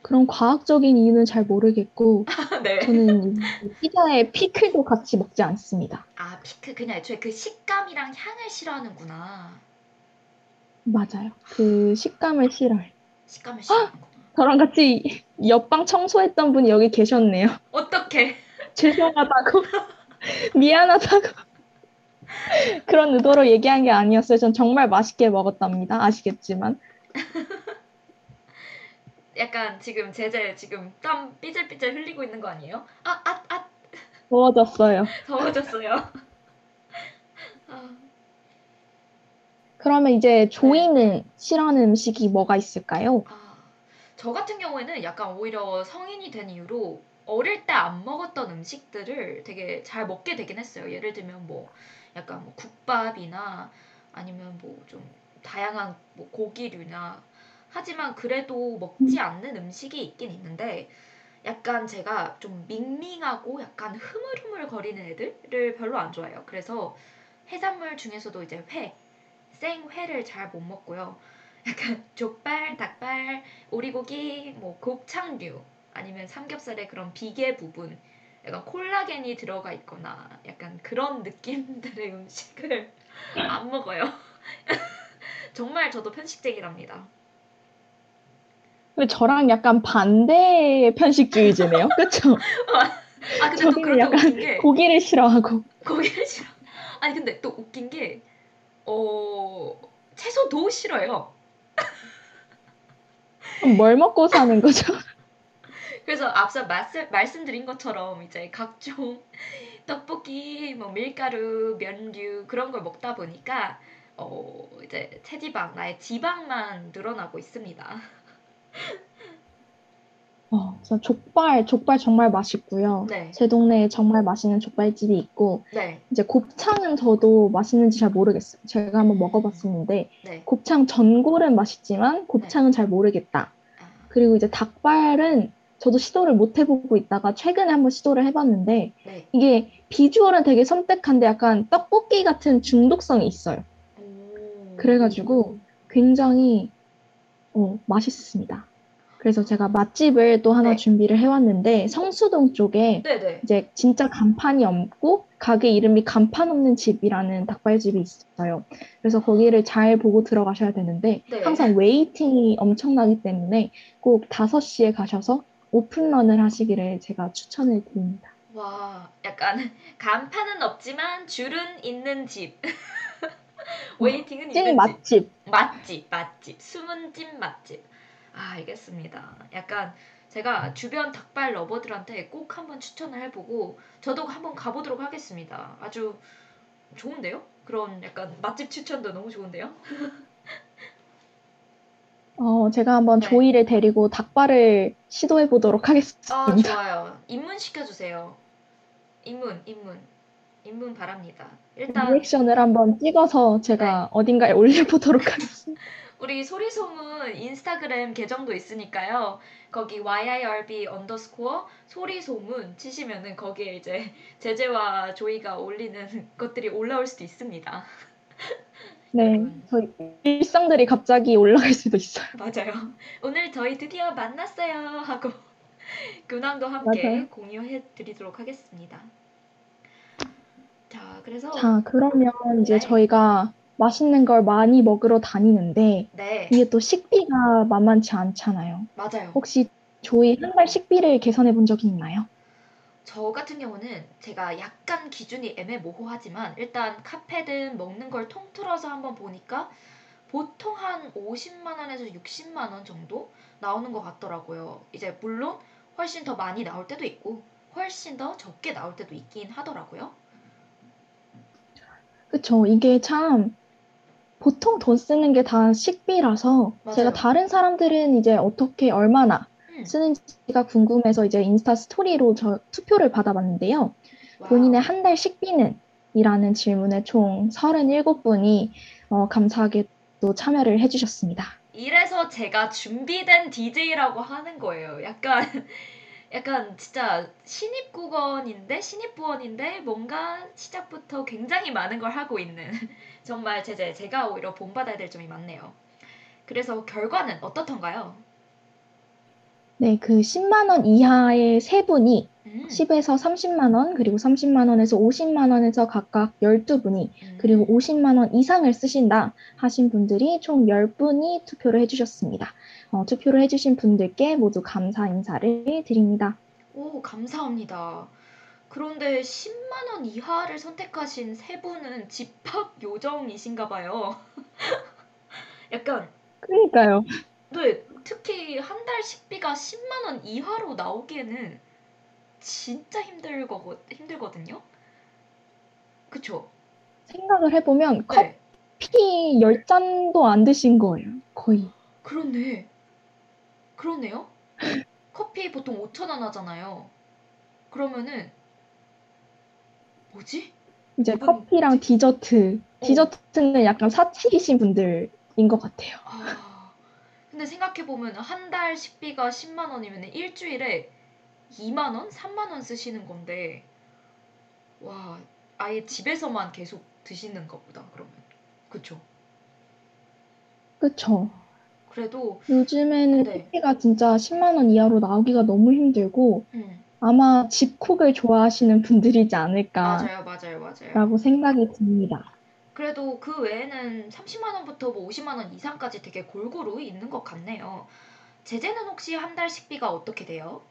그런 과학적인 이유는 잘 모르겠고 네. 저는 이 피자에 피클도 같이 먹지 않습니다. 아 피크 그냥 애초에 그 식감이랑 향을 싫어하는구나. 맞아요. 그 식감을 싫어요. 식감을 싫어하는구나. 저랑 같이 옆방 청소했던 분이 여기 계셨네요. 어떻게? 죄송하다고 미안하다고 그런 의도로 얘기한 게 아니었어요. 전 정말 맛있게 먹었답니다. 아시겠지만 약간 지금 제재 지금 땀 삐질삐질 흘리고 있는 거 아니에요? 아, 아, 아, 더워졌어요. 더워졌어요. 아, 그러면 이제 조이는 싫어하는 음식이 뭐가 있을까요? 아, 저 같은 경우에는 약간 오히려 성인이 된 이후로 어릴 때 안 먹었던 음식들을 되게 잘 먹게 되긴 했어요. 예를 들면 뭐 약간 뭐 국밥이나 아니면 뭐 좀 다양한 뭐 고기류나 하지만 그래도 먹지 않는 음식이 있긴 있는데 약간 제가 좀 밍밍하고 약간 흐물흐물 거리는 애들을 별로 안 좋아해요. 그래서 해산물 중에서도 이제 회, 생회를 잘 못 먹고요. 약간 족발, 닭발, 오리고기, 뭐 곱창류 아니면 삼겹살의 그런 비계 부분 약간 콜라겐이 들어가 있거나 약간 그런 느낌들의 음식을 안 먹어요. 정말 저도 편식쟁이랍니다. 저랑 약간 반대의 편식주의자네요. 그렇죠? 아 근데 또 그렇게 약간 웃긴 게 고기를 싫어하고 고기를 싫어. 아니 근데 또 웃긴 게 어, 채소도 싫어요. 뭘 먹고 사는 거죠? 그래서 앞서 말씀, 말씀드린 것처럼 이제 각종 떡볶이, 뭐 밀가루, 면류 그런 걸 먹다 보니까 어 이제 체지방, 나의 지방만 늘어나고 있습니다. 어, 저 족발, 족발 정말 맛있고요. 네, 제 동네에 정말 맛있는 족발집이 있고 네, 이제 곱창은 저도 맛있는지 잘 모르겠어요. 제가 한번 먹어봤었는데 네. 곱창 전골은 맛있지만 곱창은 잘 모르겠다. 아, 그리고 이제 닭발은 저도 시도를 못 해보고 있다가 최근에 한번 시도를 해봤는데 네. 이게 비주얼은 되게 섬뜩한데 약간 떡볶이 같은 중독성이 있어요. 오. 그래가지고 굉장히 어, 맛있습니다. 그래서 제가 맛집을 또 하나 네. 준비를 해왔는데 성수동 쪽에 네네. 이제 진짜 간판이 없고 가게 이름이 간판 없는 집이라는 닭발집이 있어요. 그래서 거기를 잘 보고 들어가셔야 되는데 네. 항상 웨이팅이 엄청나기 때문에 꼭 5시에 가셔서 오픈런을 하시기를 제가 추천을 드립니다. 와, 약간 간판은 없지만 줄은 있는 집. 웨이팅은 찐 있는 집. 맛집. 맛집, 맛집, 숨은 찐 맛집. 아, 알겠습니다. 약간 제가 주변 닭발 러버들한테 꼭 한번 추천을 해보고 저도 한번 가보도록 하겠습니다. 아주 좋은데요? 그런 약간 맛집 추천도 너무 좋은데요? 어, 제가 한번 네. 조이를 데리고 닭발을 시도해 보도록 하겠습니다. 아, 좋아요. 입문 시켜 주세요. 입문, 입문. 입문 바랍니다. 일단 리액션을 한번 찍어서 제가 어딘가에 올려 보도록 하겠습니다. 우리 소리소문 인스타그램 계정도 있으니까요. 거기 YIRB 언더스코어 소리소문 치시면은 거기에 이제 제재와 조이가 올리는 것들이 올라올 수도 있습니다. 네, 저희 일상들이 갑자기 올라갈 수도 있어요. 맞아요. 오늘 저희 드디어 만났어요 하고 근황도 함께 맞아요. 공유해 드리도록 하겠습니다. 자, 그래서 자, 그러면 이제 네. 저희가 맛있는 걸 많이 먹으러 다니는데 네, 이게 또 식비가 만만치 않잖아요. 맞아요. 혹시 조이 한 달 식비를 계산해 본 적이 있나요? 저 같은 경우는 제가 약간 기준이 애매모호하지만 일단 카페든 먹는 걸 통틀어서 한번 보니까 보통 한 50만 원에서 60만 원 정도 나오는 것 같더라고요. 이제 물론 훨씬 더 많이 나올 때도 있고 훨씬 더 적게 나올 때도 있긴 하더라고요. 그쵸. 이게 참 보통 돈 쓰는 게 다 식비라서 맞아요. 제가 다른 사람들은 이제 어떻게 얼마나 음, 쓰는지가 궁금해서 이제 인스타 스토리로 저 투표를 받아봤는데요. wow. 본인의 한 달 식비는? 이라는 질문에 총 37분이 어, 감사하게 또 참여를 해주셨습니다. 이래서 제가 준비된 DJ라고 하는 거예요. 약간 약간 진짜 신입 국원인데 신입 부원인데 뭔가 시작부터 굉장히 많은 걸 하고 있는 정말 제제 제가 오히려 본받아야 될 점이 많네요. 그래서 결과는 어떻던가요? 네, 그 10만 원 이하의 세 분이 음, 10에서 30만 원, 그리고 30만 원에서 50만 원에서 각각 12분이, 음, 그리고 50만 원 이상을 쓰신다 하신 분들이 총 10분이 투표를 해주셨습니다. 어, 투표를 해주신 분들께 모두 감사 인사를 드립니다. 오 감사합니다. 그런데 10만 원 이하를 선택하신 세 분은 집합 요정이신가 봐요. 약간 그러니까요. 네, 특히 한 달 식비가 10만 원 이하로 나오기에는 진짜 힘들 거 힘들거든요. 그쵸? 생각을 해보면 네. 커피 10잔도 안 드신 거예요. 거의. 그렇네. 그러네요. 커피 보통 5천 원 하잖아요. 그러면은 뭐지? 이제 커피랑? 디저트. 어. 디저트는 약간 사치이신 분들인 것 같아요. 아, 근데 생각해보면 한 달 식비가 10만 원이면 일주일에 2만 원, 3만 원 쓰시는 건데 와 아예 집에서만 계속 드시는 것보다 그러면 그쵸? 그쵸. 그래도 요즘에는 네. 커피가 진짜 10만 원 이하로 나오기가 너무 힘들고 음, 아마 집콕을 좋아하시는 분들이지 않을까라고 맞아요, 맞아요, 맞아요. 생각이 듭니다. 그래도 그 외에는 30만 원부터 뭐 50만 원 이상까지 되게 골고루 있는 것 같네요. 제재는 혹시 한 달 식비가 어떻게 돼요?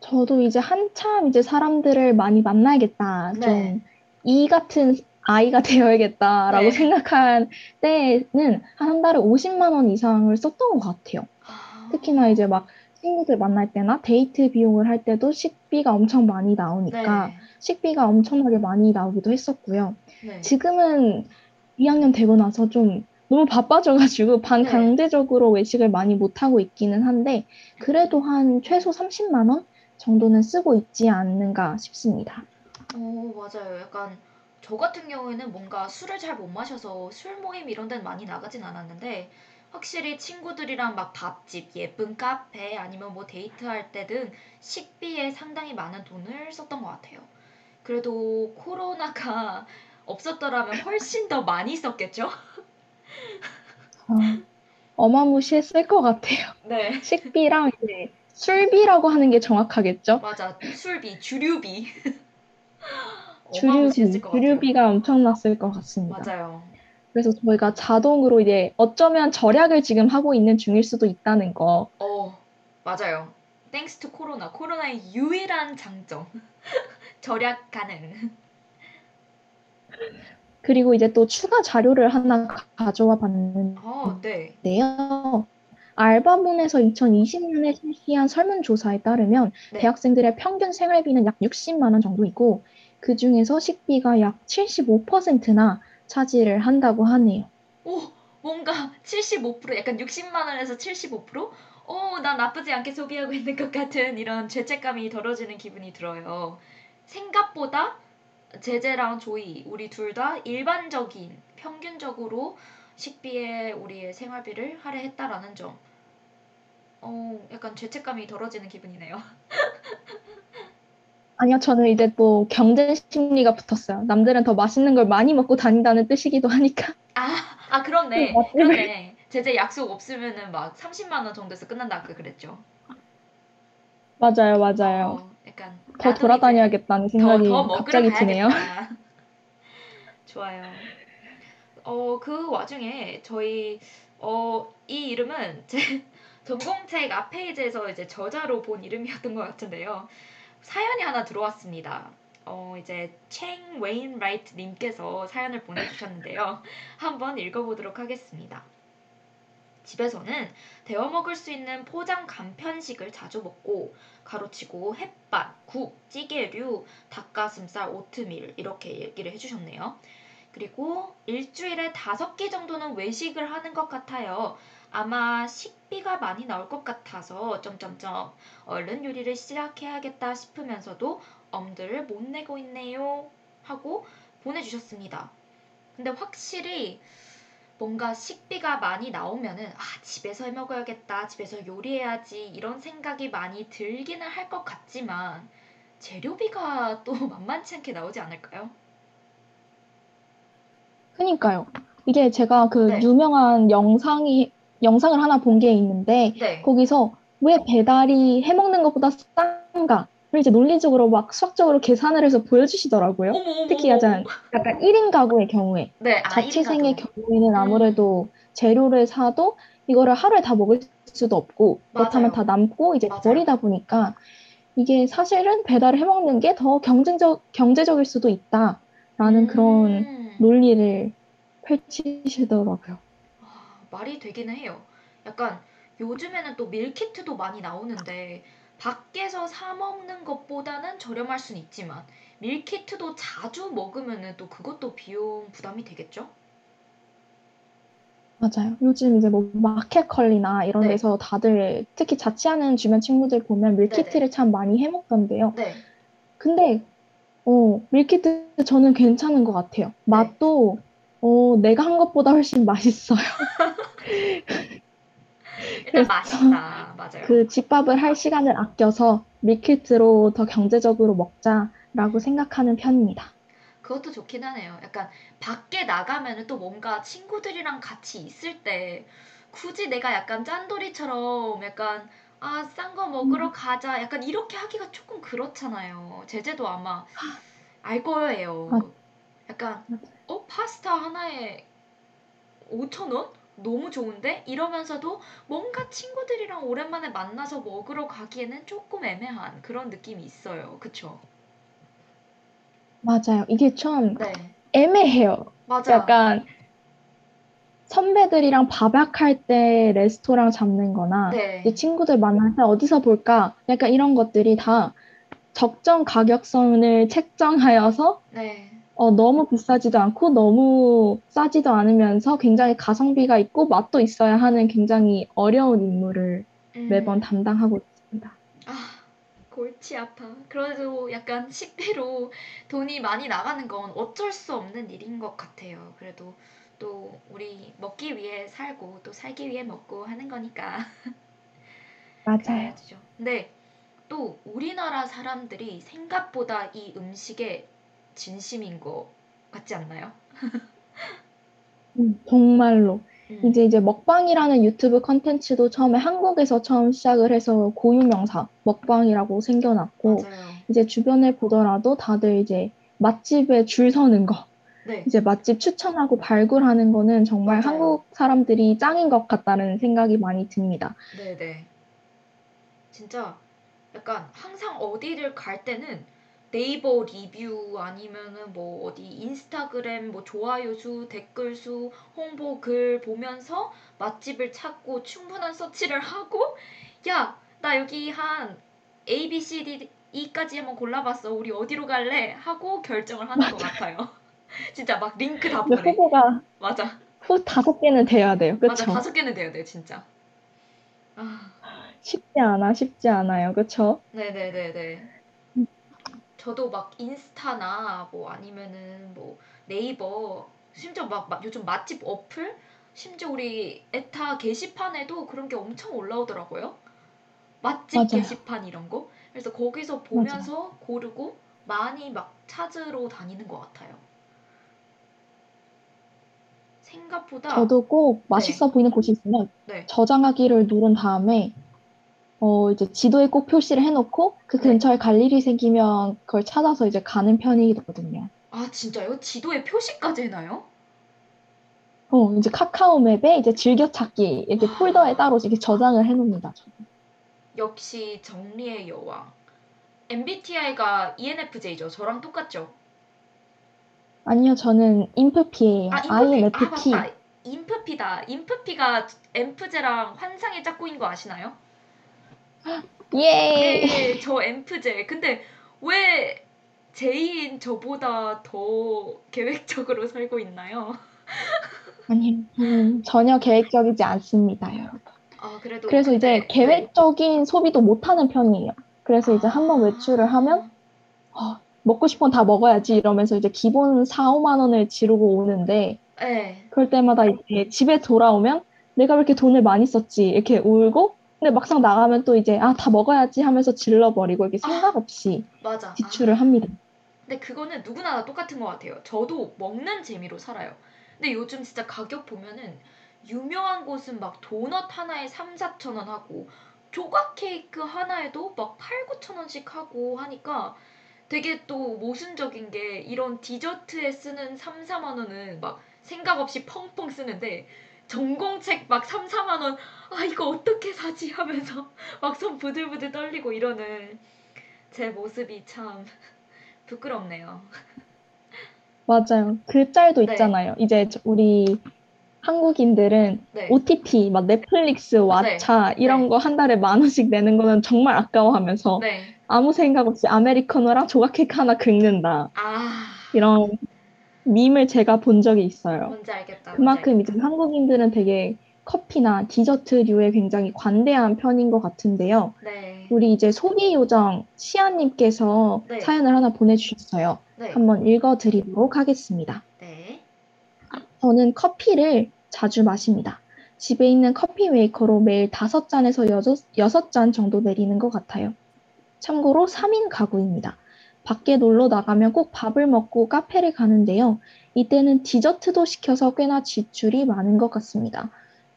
저도 이제 한참 이제 사람들을 많이 만나야겠다. 네. 좀이 같은 아이가 되어야겠다라고 네. 생각한 때는 한 달에 50만 원 이상을 썼던 것 같아요. 아, 특히나 이제 막 친구들 만날 때나 데이트 비용을 할 때도 식비가 엄청 많이 나오니까 네, 식비가 엄청나게 많이 나오기도 했었고요. 네. 지금은 2학년 되고 나서 좀 너무 바빠져가지고 반강제적으로 외식을 많이 못하고 있기는 한데 그래도 한 최소 30만 원 정도는 쓰고 있지 않는가 싶습니다. 오, 맞아요. 약간 저 같은 경우에는 뭔가 술을 잘 못 마셔서 술 모임 이런 데는 많이 나가진 않았는데 확실히 친구들이랑 막 밥집, 예쁜 카페 아니면 뭐 데이트할 때 등 식비에 상당히 많은 돈을 썼던 것 같아요. 그래도 코로나가 없었더라면 훨씬 더 많이 썼겠죠? 어, 어마무시했을 것 같아요. 네. 식비랑 이제 술비라고 하는 게 정확하겠죠? 맞아. 술비, 주류비. 주류비. 주류비가 엄청났을 것 같습니다. 맞아요. 그래서 저희가 자동으로 이제 어쩌면 절약을 지금 하고 있는 중일 수도 있다는 거. 어, 맞아요. Thanks to 코로나. 코로나의 유일한 장점. 절약 가능. 그리고 이제 또 추가 자료를 하나 가- 가져와 봤는데요. 어, 네. 알바몬에서 2020년에 실시한 설문조사에 따르면 네. 대학생들의 평균 생활비는 약 60만 원 정도이고 그 중에서 식비가 약 75%나 차지를 한다고 하네요. 오, 뭔가 75% 약간 60만 원에서 75%? 오, 난 나쁘지 않게 소비하고 있는 것 같은 이런 죄책감이 덜어지는 기분이 들어요. 생각보다 제재랑 조이 우리 둘 다 일반적인 평균적으로 식비에 우리의 생활비를 할애했다라는 점. 어, 약간 죄책감이 덜어지는 기분이네요. 아니요, 저는 이제 또 경쟁 심리가 붙었어요. 남들은 더 맛있는 걸 많이 먹고 다닌다는 뜻이기도 하니까. 아, 아 그렇네. 그 맛집을- 그렇네. 제재 약속 없으면은 막 30만 원 정도에서 끝난다 아까 그랬죠. 맞아요, 맞아요. 어, 약간 더 돌아다녀야겠다는 더, 생각이 더 먹으러 갑자기 드네요. 좋아요. 어, 그 와중에 저희 어, 이 이름은 제 전공책 앞 페이지에서 이제 저자로 본 이름이었던 것 같은데요. 사연이 하나 들어왔습니다. 어, 이제 챙 웨인 라이트 님께서 사연을 보내주셨는데요. 한번 읽어보도록 하겠습니다. 집에서는 데워 먹을 수 있는 포장 간편식을 자주 먹고 가로치고 햇반, 국, 찌개류, 닭가슴살, 오트밀 이렇게 얘기를 해주셨네요. 그리고 일주일에 다섯 끼 정도는 외식을 하는 것 같아요. 아마 식비가 많이 나올 것 같아서 점점점 얼른 요리를 시작해야겠다 싶으면서도 엄두를 못 내고 있네요. 하고 보내주셨습니다. 근데 확실히 뭔가 식비가 많이 나오면은 아 집에서 해 먹어야겠다 집에서 요리해야지 이런 생각이 많이 들기는 할 것 같지만 재료비가 또 만만치 않게 나오지 않을까요? 그니까요. 이게 제가 그 네. 유명한 영상이, 영상을 하나 본 게 있는데, 네. 거기서 왜 배달이 해먹는 것보다 싼가 를 이제 논리적으로 막 수학적으로 계산을 해서 보여주시더라고요. 어머 어머 특히. 약간, 약간 1인 가구의 경우에. 네, 아, 자취생의 1인 가구. 경우에는 아무래도 재료를 사도 이거를 하루에 다 먹을 수도 없고, 그렇다면 맞아요. 다 남고 이제 맞아요. 버리다 보니까 이게 사실은 배달을 해먹는 게 더 경쟁적, 경제적일 수도 있다라는 그런 음. 논리를 펼치시더라고요. 아, 말이 되기는 해요. 약간 요즘에는 또 밀키트도 많이 나오는데 밖에서 사 먹는 것보다는 저렴할 순 있지만 밀키트도 자주 먹으면은 또 그것도 비용 부담이 되겠죠? 맞아요. 요즘 이제 뭐 마켓컬리나 이런 네. 데서 다들 특히 자취하는 주변 친구들 보면 밀키트를 참 많이 해 먹던데요. 네. 근데 어, 밀키트 저는 괜찮은 것 같아요. 네. 맛도 어, 내가 한 것보다 훨씬 맛있어요. 일단 그래서 맛있다. 맞아요. 그 집밥을 할 시간을 아껴서 밀키트로 더 경제적으로 먹자라고 생각하는 편입니다. 그것도 좋긴 하네요. 약간 밖에 나가면은 또 뭔가 친구들이랑 같이 있을 때 굳이 내가 약간 짠돌이처럼 약간 아, 싼 거 먹으러 가자. 약간 이렇게 하기가 조금 그렇잖아요. 제재도 아마 알 거예요. 맞- 약간 맞아요. 어, 파스타 하나에 5천 원? 너무 좋은데? 이러면서도 뭔가 친구들이랑 오랜만에 만나서 먹으러 가기에는 조금 애매한 그런 느낌이 있어요. 그쵸? 맞아요. 이게 좀 네. 애매해요. 맞아. 약간 선배들이랑 밥약할 때 레스토랑 잡는 거나 네. 친구들 만날 때 어디서 볼까? 약간 이런 것들이 다 적정 가격선을 책정하여서 네. 어, 너무 비싸지도 않고 너무 싸지도 않으면서 굉장히 가성비가 있고 맛도 있어야 하는 굉장히 어려운 임무를 음. 매번 담당하고 있습니다. 아, 골치 아파. 그래도 약간 식비로 돈이 많이 나가는 건 어쩔 수 없는 일인 것 같아요. 그래도 또 우리 먹기 위해 살고 또 살기 위해 먹고 하는 거니까. 맞아요. 근데 또 우리나라 사람들이 생각보다 이 음식에 진심인 거 같지 않나요? 음, 정말로. 음. 이제 이제 먹방이라는 유튜브 컨텐츠도 처음에 한국에서 처음 시작을 해서 고유명사 먹방이라고 생겨났고 맞아요. 이제 주변에 보더라도 다들 이제 맛집에 줄 서는 거 네. 이제 맛집 추천하고 발굴하는 거는 정말 맞아요. 한국 사람들이 짱인 것 같다는 생각이 많이 듭니다. 네네. 진짜 약간 항상 어디를 갈 때는 네이버 리뷰 아니면은 뭐 어디 인스타그램 뭐 좋아요 수, 댓글 수, 홍보 글 보면서 맛집을 찾고 충분한 서치를 하고 야, 나 여기 한 A, B, C, D, E까지 한번 골라봤어. 우리 어디로 갈래? 하고 결정을 하는 것 같아요. 진짜 막 링크 다 보내. 후보가 맞아. 후 다섯 개는 돼야 돼요. 맞아. 그쵸? 다섯 개는 돼야 돼, 진짜. 아. 쉽지 않아, 쉽지 않아요. 그쵸? 네네네네. 저도 막 인스타나 뭐 아니면은 뭐 네이버 심지어 막, 막 요즘 맛집 어플 심지어 우리 에타 게시판에도 그런 게 엄청 올라오더라고요. 맛집 맞아요. 게시판 이런 거. 그래서 거기서 보면서 고르고 많이 막 찾으러 다니는 것 같아요. 생각보다 저도 꼭 맛있어 보이는 곳이 있으면 네. 저장하기를 누른 다음에 어 이제 지도에 꼭 표시를 해놓고 그 네. 근처에 갈 일이 생기면 그걸 찾아서 이제 가는 편이거든요. 아 진짜요? 지도에 표시까지 해놔요? 어 이제 카카오 맵에 이제 즐겨찾기 이렇게 아. 폴더에 따로 이렇게 저장을 해놓습니다. 저는. 역시 정리의 여왕. MBTI가 ENFJ죠. 저랑 똑같죠? 아니요, 저는 인프피예요. 아. INFP. 아, 맞다. 인프피다. 인프피가 엠프제랑 환상의 짝꿍인 거 아시나요? 예. 네, 저 엠프제. 근데 왜 제이인 저보다 더 계획적으로 살고 있나요? 아니, 저는 전혀 계획적이지 않습니다, 여러분. 아, 그래도 그래서 이제 근데- 네. 계획적인 소비도 못하는 편이에요. 그래서 이제 한번 아. 외출을 하면 어, 먹고 싶은 건다 먹어야지 이러면서 이제 기본 4, 5만 원을 지르고 오는데 네. 그럴 때마다 이제 집에 돌아오면 내가 왜 이렇게 돈을 많이 썼지 이렇게 울고 근데 막상 나가면 또 이제 아, 다 먹어야지 하면서 질러버리고 이렇게 생각 없이 맞아. 지출을 합니다. 근데 그거는 누구나 다 똑같은 것 같아요. 저도 먹는 재미로 살아요. 근데 요즘 진짜 가격 보면은 유명한 곳은 막 도넛 하나에 3, 4천 원 하고 조각 케이크 하나에도 막 8, 9천 원씩 하고 하니까 되게 또 모순적인 게 이런 디저트에 쓰는 3, 4만 원은 막 생각 없이 펑펑 쓰는데 전공책 막 3, 4만 원, 아, 이거 어떻게 사지? 하면서 막손 부들부들 떨리고 이러는 제 모습이 참 부끄럽네요. 맞아요. 그 짤도 네. 있잖아요. 이제 저- 우리 한국인들은 네. OTT, 막 넷플릭스, 왓챠 이런 네. 거한 달에 만 원씩 내는 거는 정말 아까워하면서 네. 아무 생각 없이 아메리카노랑 조각 케이크 하나 긁는다. 아, 이런 밈을 제가 본 적이 있어요. 그만큼 이제 한국인들은 되게 커피나 디저트류에 굉장히 관대한 편인 것 같은데요. 네. 우리 이제 소비 요정 시아님께서 네. 사연을 하나 보내주셨어요. 네. 한번 읽어드리도록 하겠습니다. 네. 저는 커피를 자주 마십니다. 집에 있는 커피 메이커로 매일 5잔에서 6잔 정도 내리는 것 같아요. 참고로 3인 가구입니다. 밖에 놀러 나가면 꼭 밥을 먹고 카페를 가는데요. 이때는 디저트도 시켜서 꽤나 지출이 많은 것 같습니다.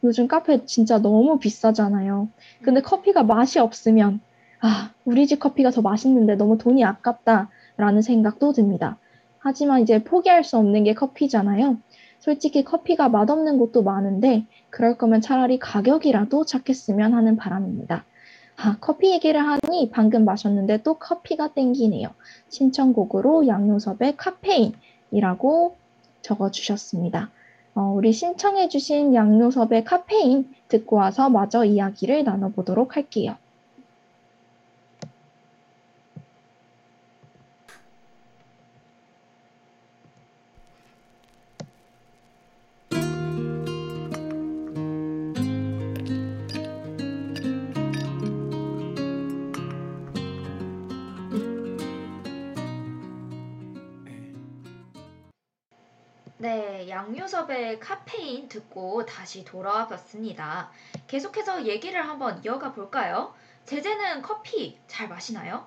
요즘 카페 진짜 너무 비싸잖아요. 근데 커피가 맛이 없으면, 아, 우리 집 커피가 더 맛있는데 너무 돈이 아깝다. 라는 생각도 듭니다. 하지만 이제 포기할 수 없는 게 커피잖아요. 솔직히 커피가 맛없는 곳도 많은데, 그럴 거면 차라리 가격이라도 찾겠으면 하는 바람입니다. 아, 커피 얘기를 하니 방금 마셨는데 또 커피가 땡기네요. 신청곡으로 양요섭의 카페인이라고 적어주셨습니다. 어, 우리 신청해주신 양요섭의 카페인 듣고 와서 마저 이야기를 나눠보도록 할게요. 네, 양요섭의 카페인 듣고 다시 돌아와 봤습니다. 계속해서 얘기를 한번 이어가 볼까요? 제재는 커피 잘 마시나요?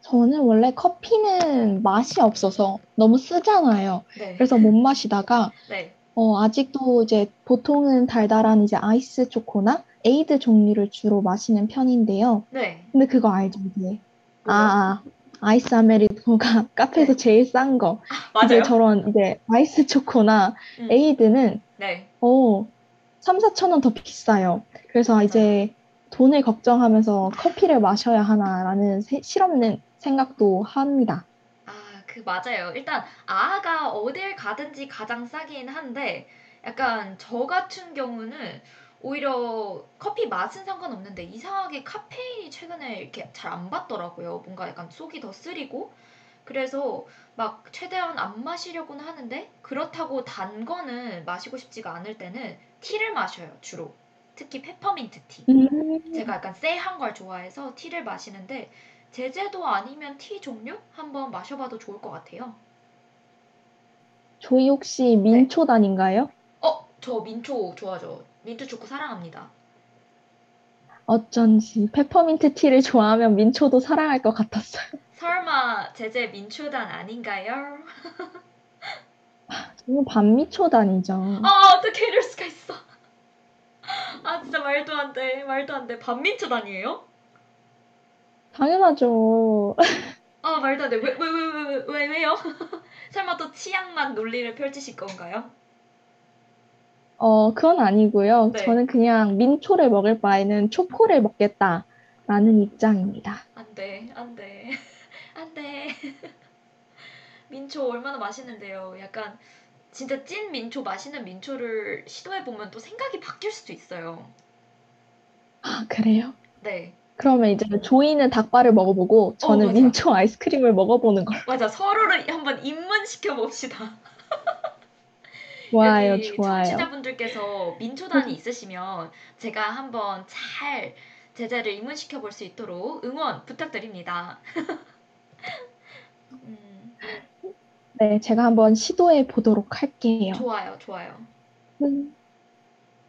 저는 원래 커피는 맛이 없어서 너무 쓰잖아요. 네. 그래서 못 마시다가 네. 어, 아직도 이제 보통은 달달한 이제 아이스 초코나 에이드 종류를 주로 마시는 편인데요. 네. 근데 그거 알죠, 이제. 뭐요? 아, 아, 아이스 아메리카노가 카페에서 네. 제일 싼 거. 이제 맞아요. 저런 이제 아이스 초코나 음. 에이드는 네. 어, 3, 4천 원 더 비싸요. 그래서 이제 돈을 걱정하면서 커피를 마셔야 하나라는 세- 실없는 생각도 합니다. 아, 그 맞아요. 일단 아아가 어딜 가든지 가장 싸긴 한데 약간 저 같은 경우는 오히려 커피 맛은 상관없는데 이상하게 카페인이 최근에 이렇게 잘 안 받더라고요. 뭔가 약간 속이 더 쓰리고 그래서 막 최대한 안 마시려고는 하는데 그렇다고 단 거는 마시고 싶지가 않을 때는 티를 마셔요, 주로. 특히 페퍼민트 티. 음, 제가 약간 쎄한 걸 좋아해서 티를 마시는데 제제도 아니면 티 종류 한번 마셔봐도 좋을 것 같아요. 조이 혹시 민초단인가요? 어, 저 민초 좋아하죠. 민트 초코 사랑합니다. 어쩐지 페퍼민트 티를 좋아하면 민초도 사랑할 것 같았어요. 설마 제제 민초단 아닌가요? 저는 반미초단이죠. 아, 어떻게 이럴 수가 있어? 아, 진짜 말도 안 돼. 말도 안 돼. 반민초단이에요? 당연하죠. 아, 말도 안 돼. 왜, 왜, 왜, 왜, 왜, 왜, 왜요? 설마 또 치약만 논리를 펼치실 건가요? 어, 그건 아니고요. 네. 저는 그냥 민초를 먹을 바에는 초코를 먹겠다라는 입장입니다. 안 돼, 안 돼, 안 돼. 민초 얼마나 맛있는데요. 약간 진짜 찐 민초 맛있는 민초를 시도해 보면 또 생각이 바뀔 수도 있어요. 아, 그래요? 네, 그러면 이제 조이는 닭발을 먹어보고 저는 맞아. 민초 아이스크림을 먹어보는 걸. 맞아. 서로를 한번 입문시켜 봅시다. 좋아요, 좋아요. 청취자분들께서 민초단이 있으시면 제가 한번 잘 제자를 입문시켜 볼 수 있도록 응원 부탁드립니다. 음, 네, 제가 한번 시도해 보도록 할게요. 좋아요, 좋아요. 음.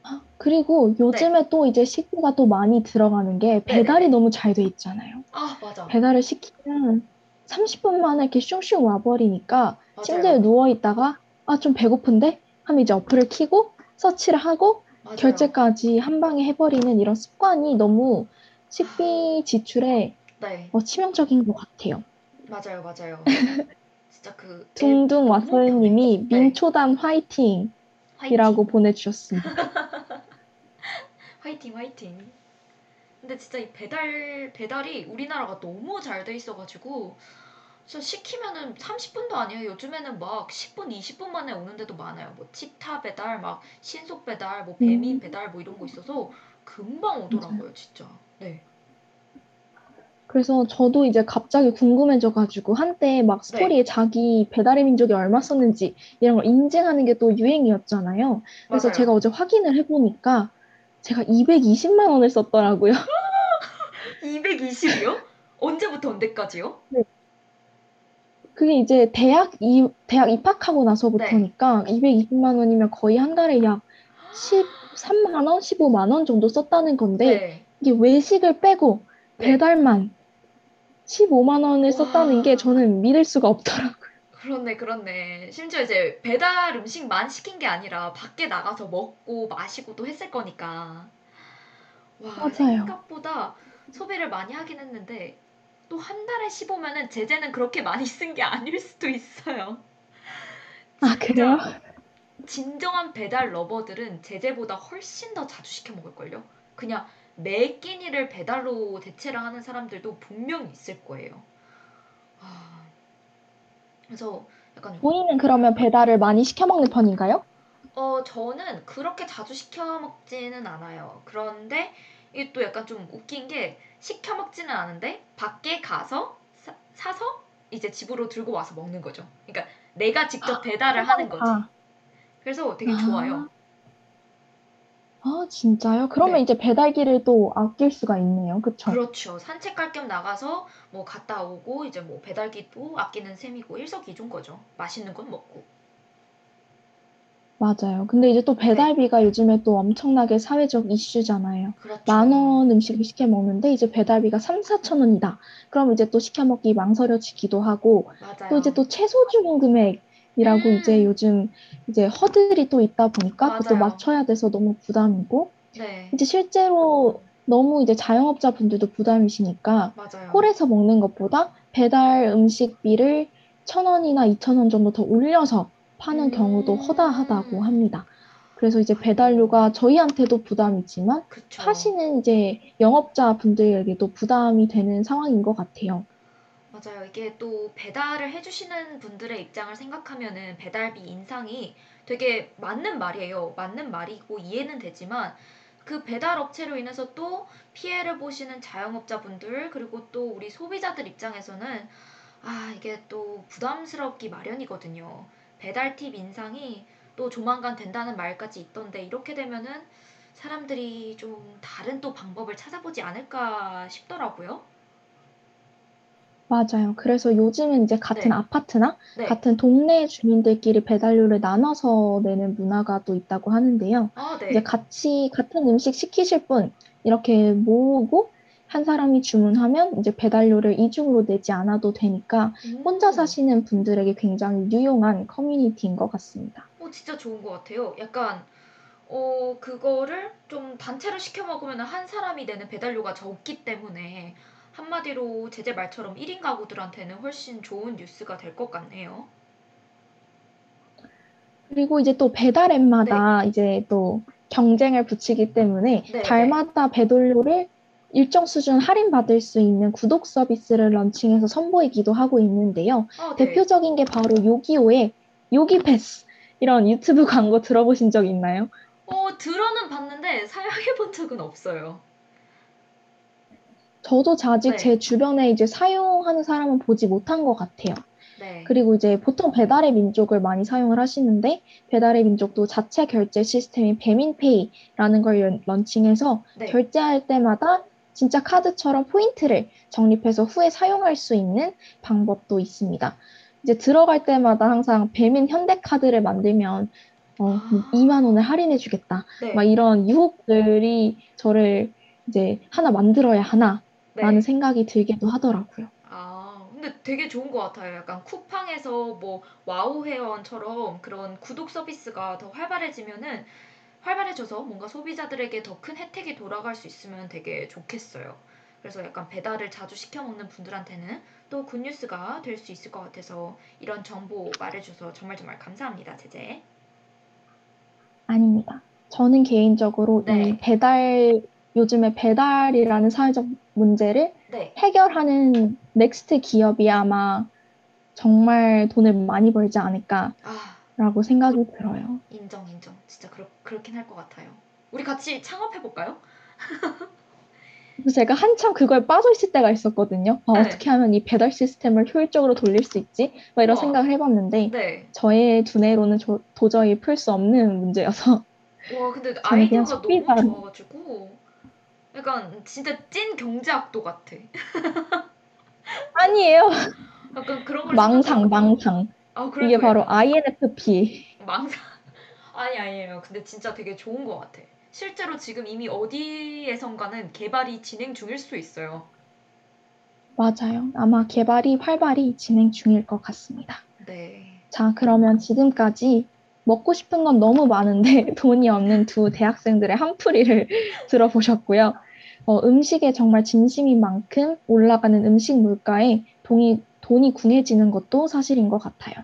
아, 그리고 요즘에 또 이제 식비가 또 많이 들어가는 게 배달이 너무 잘 돼 있잖아요. 아, 맞아. 배달을 시키면 30분 만에 이렇게 슝슝 와버리니까 맞아요. 침대에 누워 있다가 아, 좀 배고픈데? 하면 이제 어플을 켜고 서치를 하고 맞아요. 결제까지 한 방에 해버리는 이런 습관이 너무 식비 지출에 네, 어, 치명적인 것 같아요. 맞아요, 맞아요. 진짜 그 둥둥 왓소님이 네. 민초단 화이팅이라고 화이팅, 보내주셨습니다. 화이팅, 화이팅. 근데 진짜 이 배달 배달이 우리나라가 너무 잘 돼 있어가지고 진짜 시키면은 30분도 아니에요. 요즘에는 막 10분, 20분 만에 오는 데도 많아요. 뭐 치타 배달, 막 신속 배달, 뭐 배민 음. 배달 뭐 이런 거 있어서 금방 오더라고요, 진짜. 네. 그래서 저도 이제 갑자기 궁금해져가지고 한때 막 스토리에 자기 배달의 민족이 얼마 썼는지 이런 걸 인증하는 게 또 유행이었잖아요. 그래서 맞아요. 제가 어제 확인을 해보니까 제가 220만 원을 썼더라고요. 220이요? 언제부터 언제까지요? 그게 이제 대학 이 대학 입학하고 나서부터니까 220만 원이면 거의 한 달에 약 13만 원, 15만 원 정도 썼다는 건데 네. 이게 외식을 빼고 네. 배달만 15만 원을 와. 썼다는 게 저는 믿을 수가 없더라고요. 그렇네, 그렇네. 심지어 이제 배달 음식만 시킨 게 아니라 밖에 나가서 먹고 마시고도 했을 거니까. 와, 맞아요. 생각보다 소비를 많이 하긴 했는데 또 한 달에 15면은 제재는 그렇게 많이 쓴 게 아닐 수도 있어요. 아, 그래요? 진정한 배달 러버들은 제재보다 훨씬 더 자주 시켜 먹을걸요? 그냥 매 끼니를 배달로 대체를 하는 사람들도 분명히 있을 거예요. 아, 그래서 약간 본인은 그러면 배달을 많이 시켜 먹는 편인가요? 어, 저는 그렇게 자주 시켜 먹지는 않아요. 그런데 이게 또 약간 좀 웃긴 게 시켜 먹지는 않은데 밖에 가서 사, 사서 이제 집으로 들고 와서 먹는 거죠. 그러니까 내가 직접 배달을 하는 거지. 아, 그래서 되게 아. 좋아요. 아, 진짜요? 그러면 네. 이제 배달기를 또 아낄 수가 있네요. 그쵸? 그렇죠. 산책 갈겸 나가서 뭐 갔다 오고 이제 뭐 배달기도 아끼는 셈이고 일석이조인 거죠. 맛있는 건 먹고. 맞아요. 근데 이제 또 배달비가 요즘에 또 엄청나게 사회적 이슈잖아요. 그렇죠. 만원 음식을 시켜 먹는데 이제 배달비가 3, 4천 원이다. 그럼 이제 또 시켜 먹기 망설여지기도 하고 맞아요. 또 이제 또 최소 주문 금액 이라고 음. 이제 요즘 이제 허들이 또 있다 보니까 그것도 맞아요. 맞춰야 돼서 너무 부담이고 네. 이제 실제로 너무 이제 자영업자 분들도 부담이시니까 맞아요. 홀에서 먹는 것보다 배달 음식비를 천 원이나 이천 원 정도 더 올려서 파는 음. 경우도 허다하다고 합니다. 그래서 이제 배달료가 저희한테도 부담이지만 그쵸. 파시는 이제 영업자 분들에게도 부담이 되는 상황인 것 같아요. 맞아요. 이게 또 배달을 해주시는 분들의 입장을 생각하면은 배달비 인상이 되게 맞는 말이에요. 맞는 말이고 이해는 되지만 그 배달 업체로 인해서 또 피해를 보시는 자영업자분들 그리고 또 우리 소비자들 입장에서는 아 이게 또 부담스럽기 마련이거든요. 배달 팁 인상이 또 조만간 된다는 말까지 있던데 이렇게 되면은 사람들이 좀 다른 또 방법을 찾아보지 않을까 싶더라고요. 맞아요. 그래서 요즘은 이제 같은 네. 아파트나 네. 같은 동네 주민들끼리 배달료를 나눠서 내는 문화가 또 있다고 하는데요. 아, 네. 이제 같이 같은 음식 시키실 분 이렇게 모으고 한 사람이 주문하면 이제 배달료를 이중으로 내지 않아도 되니까 혼자 음. 사시는 분들에게 굉장히 유용한 커뮤니티인 것 같습니다. 어, 진짜 좋은 것 같아요. 약간, 어, 그거를 좀 단체로 시켜 먹으면 한 사람이 내는 배달료가 적기 때문에 한마디로 제재 말처럼 1인 가구들한테는 훨씬 좋은 뉴스가 될 것 같네요. 그리고 이제 또 배달 앱마다 이제 또 경쟁을 붙이기 때문에 네, 달마다 배달료를 일정 수준 할인받을 수 있는 구독 서비스를 런칭해서 선보이기도 하고 있는데요. 아, 네. 대표적인 게 바로 요기요의 요기 패스 이런 유튜브 광고 들어보신 적 있나요? 어, 들어는 봤는데 사용해 본 적은 없어요. 저도 아직 네. 제 주변에 이제 사용하는 사람은 보지 못한 것 같아요. 네. 그리고 이제 보통 배달의 민족을 많이 사용을 하시는데 배달의 민족도 자체 결제 시스템인 배민페이라는 걸 연- 런칭해서 네. 결제할 때마다 진짜 카드처럼 포인트를 적립해서 후에 사용할 수 있는 방법도 있습니다. 이제 들어갈 때마다 항상 배민 현대카드를 만들면 어, 아. 2만 원을 할인해 주겠다. 네. 막 이런 유혹들이 저를 이제 하나 만들어야 하나 라는 네. 생각이 들기도 하더라고요. 아, 근데 되게 좋은 것 같아요. 약간 쿠팡에서 뭐 와우 회원처럼 그런 구독 서비스가 더 활발해지면은 활발해져서 뭔가 소비자들에게 더 큰 혜택이 돌아갈 수 있으면 되게 좋겠어요. 그래서 약간 배달을 자주 시켜 먹는 분들한테는 또 good news가 될 수 있을 것 같아서 이런 정보 말해줘서 정말 정말 감사합니다, 제재. 아닙니다. 저는 개인적으로 네. 이 배달, 요즘에 배달이라는 사회적 문제를 네. 해결하는 next 기업이 아마 정말 돈을 많이 벌지 않을까라고 아, 생각이 들어요. 인정, 인정. 진짜 그렇, 그렇긴 할 것 같아요. 우리 같이 창업해볼까요? 제가 한참 그거에 빠져 있을 때가 있었거든요. 아, 네. 어떻게 하면 이 배달 시스템을 효율적으로 돌릴 수 있지? 막 이런 우와. 생각을 해봤는데 네. 저의 두뇌로는 저- 도저히 풀 수 없는 문제여서 와, 근데 아이디어가 너무 소비자. 좋아가지고 약간 진짜 찐 경제학도 같아. 아니에요. 약간 그런 걸 망상, 생각하고. 망상. 아, 이게 바로 INFP. 망상. 아니 아니에요. 근데 진짜 되게 좋은 것 같아. 실제로 지금 이미 어디에선가는 개발이 진행 중일 수도 있어요. 맞아요. 아마 개발이 활발히 진행 중일 것 같습니다. 네. 자, 그러면 지금까지 먹고 싶은 건 너무 많은데 돈이 없는 두 대학생들의 한풀이를 들어보셨고요. 어, 음식에 정말 진심인 만큼 올라가는 음식 물가에 돈이, 돈이 궁해지는 것도 사실인 것 같아요.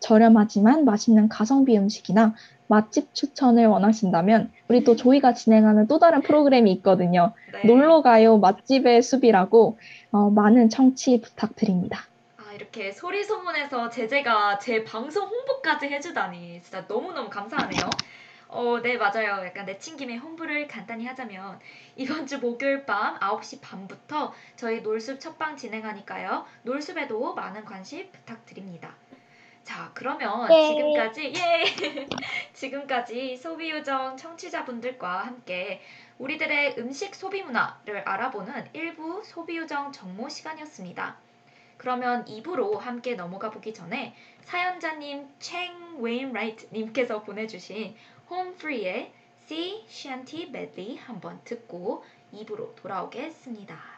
저렴하지만 맛있는 가성비 음식이나 맛집 추천을 원하신다면 우리 또 조이가 진행하는 또 다른 프로그램이 있거든요. 네. 놀러 가요 맛집의 숲이라고 어, 많은 청취 부탁드립니다. 아 이렇게 소리 소문에서 제재가 제 방송 홍보까지 해주다니 진짜 너무너무 감사하네요. 어, 네 맞아요. 약간 내친 김에 홍보를 간단히 하자면 이번 주 목요일 밤 9시 반부터 저희 놀숲 첫방 진행하니까요. 놀숲에도 많은 관심 부탁드립니다. 자 그러면 예. 지금까지 예 지금까지 소비 요정 청취자분들과 함께 우리들의 음식 소비 문화를 알아보는 일부 소비 요정 정모 시간이었습니다. 그러면 2부로 함께 넘어가 보기 전에 사연자님 챙 웨인라이트 님께서 보내주신 홈프리의 Sea Shanty Medley 한번 듣고 2부로 돌아오겠습니다.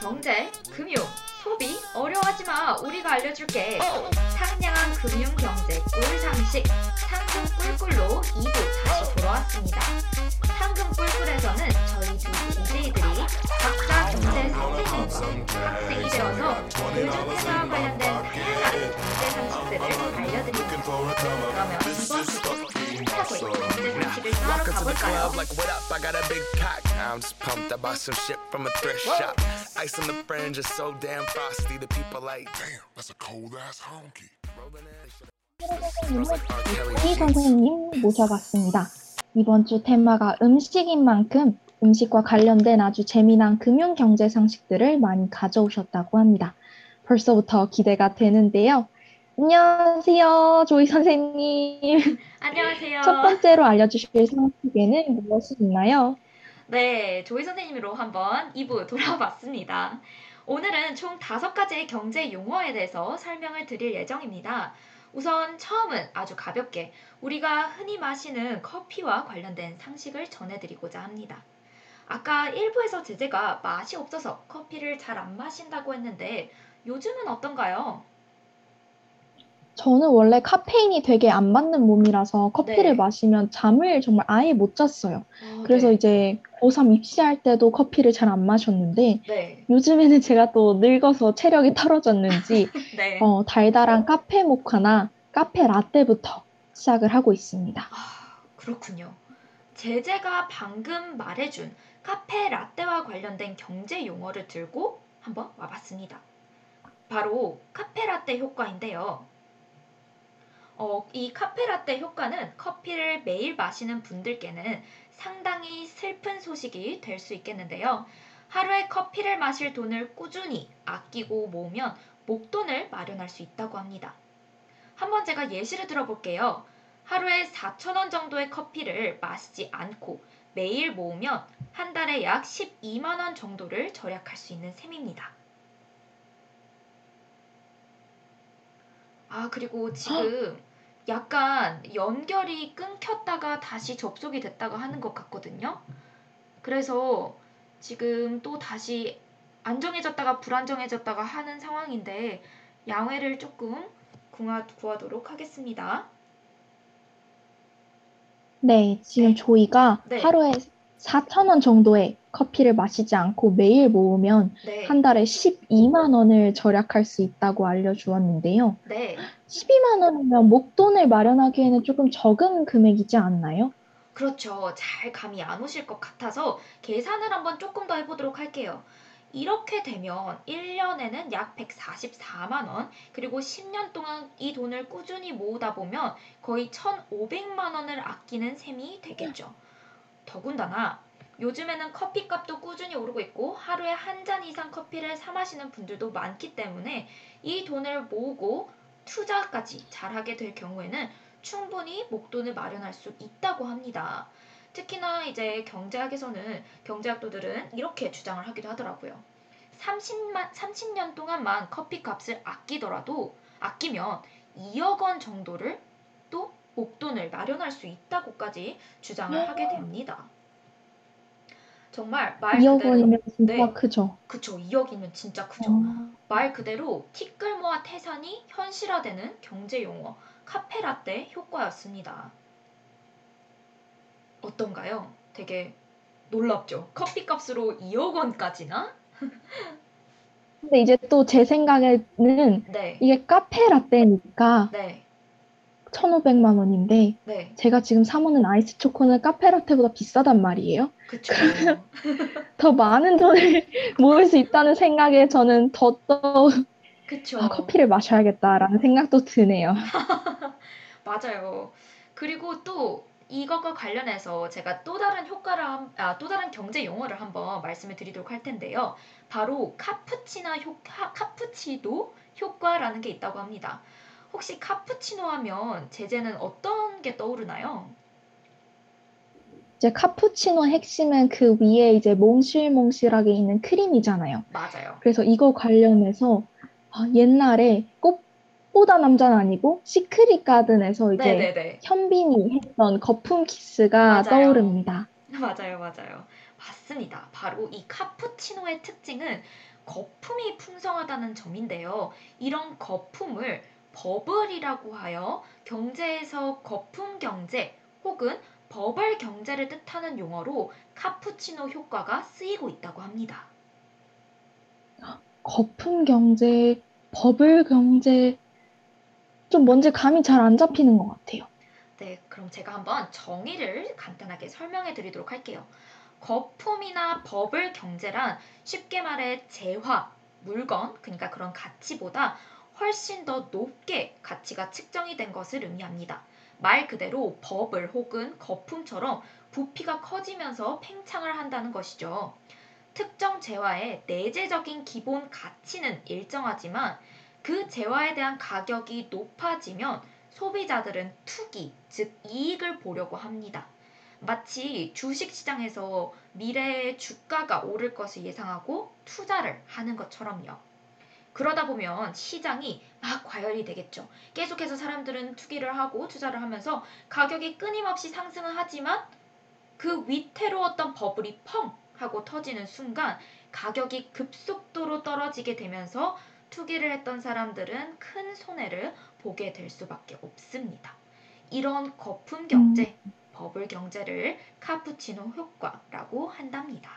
경제, 금융, 소비 어려워하지 마. 우리가 알려줄게. 상냥한 금융 경제 꿀 상식 상금 꿀꿀로 2부 다시 돌아왔습니다. 상금 꿀꿀에서는 저희 두 DJ들이 각자 경제 선생님과 학생이 되어서 요즘 회사와 관련된 다양한 이. 선생님 모셔봤습니다. 이번 주 테마가 음식인 만큼 음식과 관련된 아주 재미난 금융 경제 상식들을 많이 가져오셨다고 합니다. 벌써부터 기대가 되는데요. 안녕하세요, 조이 선생님. 안녕하세요. 첫 번째로 알려주실 상식에는 무엇이 있나요? 네, 조이 선생님으로 한번 2부 돌아봤습니다. 오늘은 총 다섯 가지의 경제 용어에 대해서 설명을 드릴 예정입니다. 우선 처음은 아주 가볍게 우리가 흔히 마시는 커피와 관련된 상식을 전해드리고자 합니다. 아까 1부에서 제재가 맛이 없어서 커피를 잘 안 마신다고 했는데 요즘은 어떤가요? 저는 원래 카페인이 되게 안 맞는 몸이라서 커피를 네. 마시면 잠을 정말 아예 못 잤어요. 어, 그래서 네. 이제 고3 입시할 때도 커피를 잘 안 마셨는데 네, 요즘에는 제가 또 늙어서 체력이 떨어졌는지 네. 어, 달달한 카페 모카나 카페 라떼부터 시작을 하고 있습니다. 아, 그렇군요. 제재가 방금 말해준 카페 라떼와 관련된 경제 용어를 들고 한번 와봤습니다. 바로 카페 라떼 효과인데요. 어, 이 카페 라떼 효과는 커피를 매일 마시는 분들께는 상당히 슬픈 소식이 될 수 있겠는데요. 하루에 커피를 마실 돈을 꾸준히 아끼고 모으면 목돈을 마련할 수 있다고 합니다. 한번 제가 예시를 들어볼게요. 하루에 4,000원 정도의 커피를 마시지 않고 매일 모으면 한 달에 약 12만 원 정도를 절약할 수 있는 셈입니다. 아, 그리고 지금 약간 연결이 끊겼다가 다시 접속이 됐다가 하는 것 같거든요. 그래서 지금 또 다시 안정해졌다가 불안정해졌다가 하는 상황인데 양해를 조금 구하, 구하도록 하겠습니다. 네, 지금 조이가 네. 하루에 4,000원 정도의 커피를 마시지 않고 매일 모으면 네. 한 달에 12만 원을 절약할 수 있다고 알려주었는데요. 네. 12만 원이면 목돈을 마련하기에는 조금 적은 금액이지 않나요? 그렇죠. 잘 감이 안 오실 것 같아서 계산을 한번 조금 더 해보도록 할게요. 이렇게 되면 1년에는 약 144만 원, 그리고 10년 동안 이 돈을 꾸준히 모으다 보면 거의 1,500만 원을 아끼는 셈이 되겠죠. 더군다나 요즘에는 커피값도 꾸준히 오르고 있고 하루에 한 잔 이상 커피를 사 마시는 분들도 많기 때문에 이 돈을 모으고 투자까지 잘하게 될 경우에는 충분히 목돈을 마련할 수 있다고 합니다. 특히나 이제 경제학에서는 경제학도들은 이렇게 주장을 하기도 하더라고요. 30만, 30년 동안만 커피 값을 아끼더라도 아끼면 2억 원 정도를 또 목돈을 마련할 수 있다고까지 주장을 하게 됩니다. 정말 말 2억 그대로 원이면 진짜 네. 크죠. 그쵸 2억이면 진짜 크죠. 어, 말 그대로 티끌모아 태산이 현실화되는 경제 용어 카페라떼 효과였습니다. 어떤가요? 되게 놀랍죠. 커피값으로 2억 원까지나? 근데 이제 또 제 생각에는 네, 이게 카페 라떼니까 네, 1,500만 원인데 네, 제가 지금 사 먹는 아이스 초코는 카페 라떼보다 비싸단 말이에요. 그쵸. 더 많은 돈을 모을 수 있다는 생각에 저는 더더 그쵸. 아, 커피를 마셔야겠다라는 생각도 드네요. 맞아요. 그리고 또 이것과 관련해서 제가 또 다른 효과를 아, 또 다른 경제 용어를 한번 말씀을 드리도록 할 텐데요. 바로 카푸치나 효 카푸치도 효과라는 게 있다고 합니다. 혹시 카푸치노 하면 제재는 어떤 게 떠오르나요? 이제 카푸치노 핵심은 그 위에 이제 몽실몽실하게 있는 크림이잖아요. 맞아요. 그래서 이거 관련해서 아, 옛날에 꽃보다 남자는 아니고 시크릿 가든에서 이제 네네네. 현빈이 했던 거품 키스가 맞아요. 떠오릅니다. 맞아요, 맞아요. 맞습니다. 바로 이 카푸치노의 특징은 거품이 풍성하다는 점인데요. 이런 거품을 버블이라고 하여 경제에서 거품 경제 혹은 버블 경제를 뜻하는 용어로 카푸치노 효과가 쓰이고 있다고 합니다. 거품 경제, 버블 경제, 좀 뭔지 감이 잘 안 잡히는 것 같아요. 네, 그럼 제가 한번 정의를 간단하게 설명해 드리도록 할게요. 거품이나 버블 경제란 쉽게 말해 재화, 물건, 그러니까 그런 가치보다 훨씬 더 높게 가치가 측정이 된 것을 의미합니다. 말 그대로 버블 혹은 거품처럼 부피가 커지면서 팽창을 한다는 것이죠. 특정 재화의 내재적인 기본 가치는 일정하지만 그 재화에 대한 가격이 높아지면 소비자들은 투기, 즉 이익을 보려고 합니다. 마치 주식시장에서 미래의 주가가 오를 것을 예상하고 투자를 하는 것처럼요. 그러다 보면 시장이 막 과열이 되겠죠. 계속해서 사람들은 투기를 하고 투자를 하면서 가격이 끊임없이 상승을 하지만 그 위태로웠던 버블이 펑 하고 터지는 순간 가격이 급속도로 떨어지게 되면서 투기를 했던 사람들은 큰 손해를 보게 될 수밖에 없습니다. 이런 거품 경제, 음. 버블 경제를 카푸치노 효과라고 한답니다.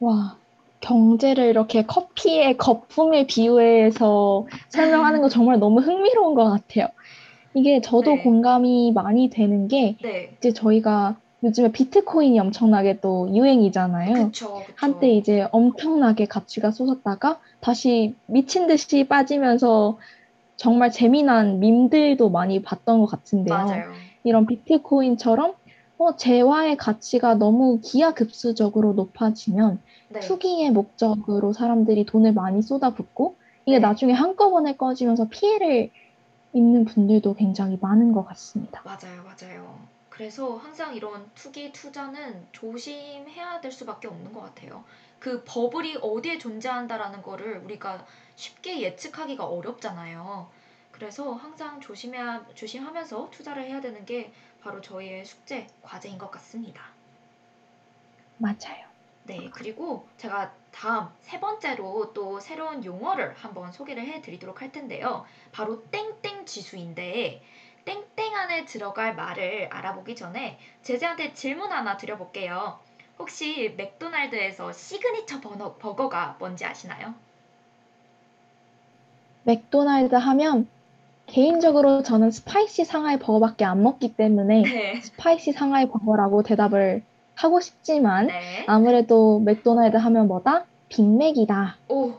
와, 경제를 이렇게 커피의 거품에 비유해서 설명하는 거 정말 너무 흥미로운 것 같아요. 이게 저도 네. 공감이 많이 되는 게 네. 이제 저희가 요즘에 비트코인이 엄청나게 또 유행이잖아요. 그쵸, 그쵸. 한때 이제 엄청나게 가치가 솟았다가 다시 미친 듯이 빠지면서 정말 재미난 밈들도 많이 봤던 것 같은데요. 맞아요. 이런 비트코인처럼 어, 재화의 가치가 너무 기하급수적으로 높아지면 네. 투기의 목적으로 사람들이 돈을 많이 쏟아붓고 이게 네. 나중에 한꺼번에 꺼지면서 피해를 입는 분들도 굉장히 많은 것 같습니다. 맞아요, 맞아요. 그래서 항상 이런 투기 투자는 조심해야 될 수밖에 없는 것 같아요. 그 버블이 어디에 존재한다라는 거를 우리가 쉽게 예측하기가 어렵잖아요. 그래서 항상 조심해야, 조심하면서 투자를 해야 되는 게 바로 저희의 숙제, 과제인 것 같습니다. 맞아요. 네, 그리고 제가 다음 세 번째로 또 새로운 용어를 한번 소개를 해 드리도록 할 텐데요. 바로 땡땡 지수인데 땡땡 안에 들어갈 말을 알아보기 전에 제재한테 질문 하나 드려볼게요. 혹시 맥도날드에서 시그니처 버거, 버거가 뭔지 아시나요? 맥도날드 하면 개인적으로 저는 스파이시 상하이 버거밖에 안 먹기 때문에 네. 스파이시 상하이 버거라고 대답을 하고 싶지만 네. 아무래도 맥도날드 하면 뭐다? 빅맥이다. 오,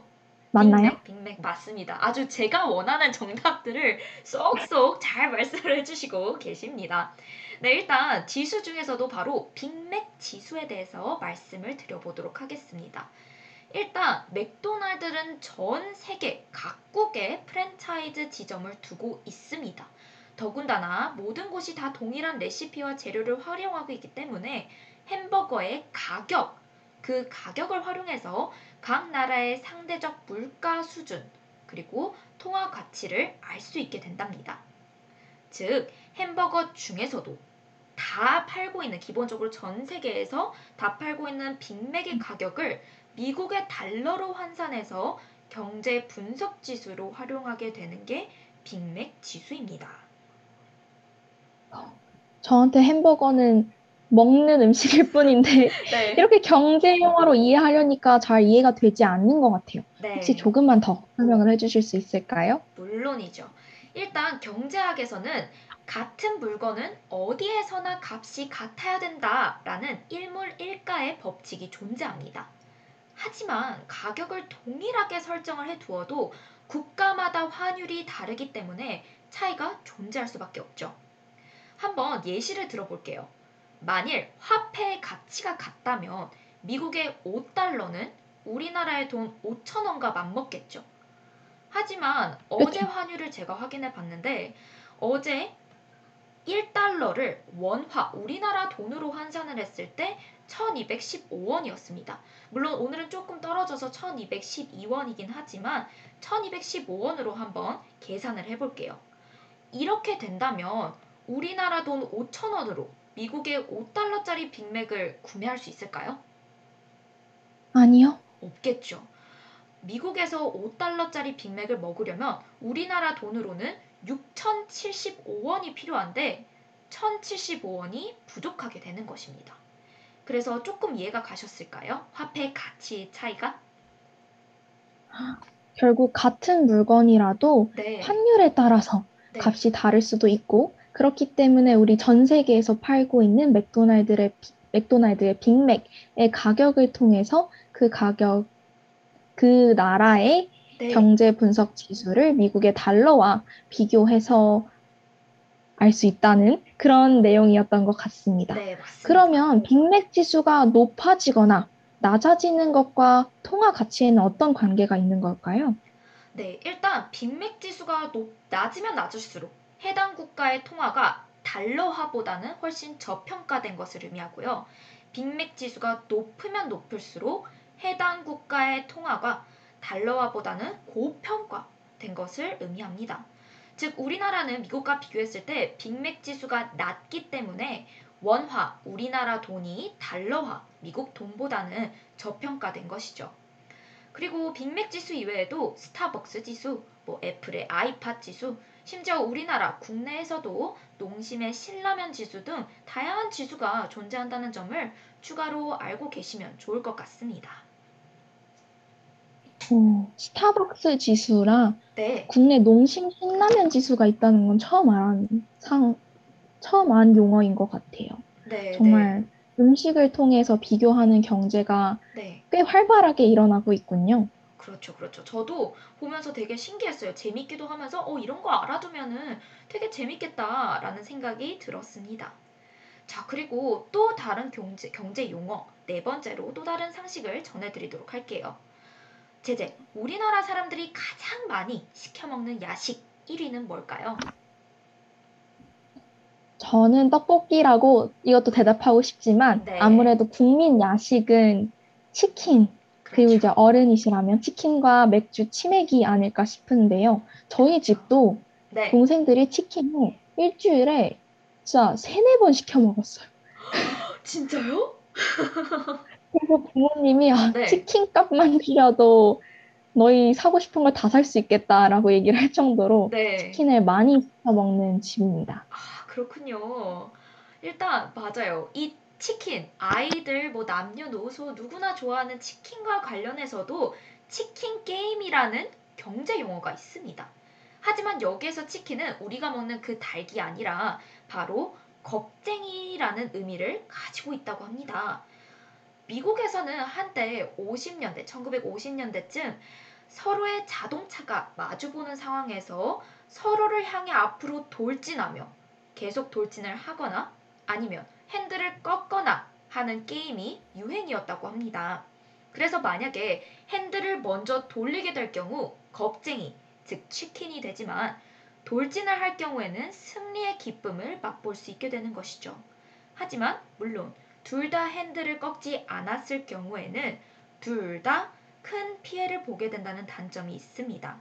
맞나요? 빅맥, 빅맥 맞습니다. 아주 제가 원하는 정답들을 쏙쏙 잘 말씀을 해주시고 계십니다. 네, 일단 지수 중에서도 바로 빅맥 지수에 대해서 말씀을 드려보도록 하겠습니다. 일단 맥도날드는 전 세계 각국에 프랜차이즈 지점을 두고 있습니다. 더군다나 모든 곳이 다 동일한 레시피와 재료를 활용하고 있기 때문에 햄버거의 가격, 그 가격을 활용해서 각 나라의 상대적 물가 수준, 그리고 통화 가치를 알 수 있게 된답니다. 즉, 햄버거 중에서도 다 팔고 있는, 기본적으로 전 세계에서 다 팔고 있는 빅맥의 가격을 미국의 달러로 환산해서 경제 분석 지수로 활용하게 되는 게 빅맥 지수입니다. 저한테 햄버거는 먹는 음식일 뿐인데 네. 이렇게 경제 용어로 이해하려니까 잘 이해가 되지 않는 것 같아요. 네. 혹시 조금만 더 설명을 해주실 수 있을까요? 물론이죠. 일단 경제학에서는 같은 물건은 어디에서나 값이 같아야 된다라는 일물일가의 법칙이 존재합니다. 하지만 가격을 동일하게 설정을 해 두어도 국가마다 환율이 다르기 때문에 차이가 존재할 수밖에 없죠. 한번 예시를 들어볼게요. 만일 화폐의 가치가 같다면 미국의 5달러는 우리나라의 돈 5천 원과 맞먹겠죠. 하지만 어제 환율을 제가 확인해 봤는데 어제 1달러를 원화 우리나라 돈으로 환산을 했을 때 1215원이었습니다. 물론 오늘은 조금 떨어져서 1212원이긴 하지만 1215원으로 한번 계산을 해볼게요. 이렇게 된다면 우리나라 돈 5천원으로 미국의 5달러짜리 빅맥을 구매할 수 있을까요? 아니요. 없겠죠. 미국에서 5달러짜리 빅맥을 먹으려면 우리나라 돈으로는 6,075원이 필요한데 1,075원이 부족하게 되는 것입니다. 그래서 조금 이해가 가셨을까요? 화폐 가치 차이가? 결국 같은 물건이라도 네. 환율에 따라서 네. 값이 다를 수도 있고 그렇기 때문에 우리 전 세계에서 팔고 있는 맥도날드의 비- 맥도날드의 빅맥의 가격을 통해서 그 가격 그 나라의 네. 경제 분석 지수를 미국의 달러와 비교해서 알 수 있다는 그런 내용이었던 것 같습니다. 네, 맞습니다. 그러면 빅맥 지수가 높아지거나 낮아지는 것과 통화 가치에는 어떤 관계가 있는 걸까요? 네, 일단 빅맥 지수가 높, 낮으면 낮을수록 해당 국가의 통화가 달러화보다는 훨씬 저평가된 것을 의미하고요. 빅맥 지수가 높으면 높을수록 해당 국가의 통화가 달러화보다는 고평가된 것을 의미합니다. 즉 우리나라는 미국과 비교했을 때 빅맥 지수가 낮기 때문에 원화 우리나라 돈이 달러화 미국 돈보다는 저평가된 것이죠. 그리고 빅맥 지수 이외에도 스타벅스 지수, 뭐 애플의 아이팟 지수, 심지어 우리나라 국내에서도 농심의 신라면 지수 등 다양한 지수가 존재한다는 점을 추가로 알고 계시면 좋을 것 같습니다. 어, 스타벅스 지수랑 네, 국내 농심 신라면 지수가 있다는 건 처음 알 상, 처음 안 용어인 것 같아요. 네, 정말 음식을 통해서 비교하는 경제가 네, 네. 꽤 활발하게 일어나고 있군요. 그렇죠, 그렇죠. 저도 보면서 되게 신기했어요. 재밌기도 하면서, 어, 이런 거 알아두면은 되게 재밌겠다라는 생각이 들었습니다. 자, 그리고 또 다른 경제, 경제 용어, 네 번째로 또 다른 상식을 전해드리도록 할게요. 제제, 우리나라 사람들이 가장 많이 시켜 먹는 야식 1위는 뭘까요? 저는 떡볶이라고 이것도 대답하고 싶지만 네. 아무래도 국민 야식은 치킨 그리고 이제 어른이시라면 치킨과 맥주 치맥이 아닐까 싶은데요. 저희 집도 네. 동생들이 치킨을 일주일에 진짜 세네 번 시켜 먹었어요. 진짜요? 그래서 부모님이 아, 네. 치킨 값만 줄여도 너희 사고 싶은 걸 다 살 수 있겠다라고 얘기를 할 정도로 네. 치킨을 많이 시켜 먹는 집입니다. 아, 그렇군요. 일단 맞아요. 이 치킨 아이들 뭐 남녀노소 누구나 좋아하는 치킨과 관련해서도 치킨 게임이라는 경제 용어가 있습니다. 하지만 여기에서 치킨은 우리가 먹는 그 닭이 아니라 바로 겁쟁이라는 의미를 가지고 있다고 합니다. 미국에서는 한때 50년대, 1950년대쯤 서로의 자동차가 마주보는 상황에서 서로를 향해 앞으로 돌진하며 계속 돌진을 하거나 아니면 핸들을 꺾거나 하는 게임이 유행이었다고 합니다. 그래서 만약에 핸들을 먼저 돌리게 될 경우 겁쟁이, 즉 치킨이 되지만 돌진을 할 경우에는 승리의 기쁨을 맛볼 수 있게 되는 것이죠. 하지만 물론 둘 다 핸들을 꺾지 않았을 경우에는 둘 다 큰 피해를 보게 된다는 단점이 있습니다.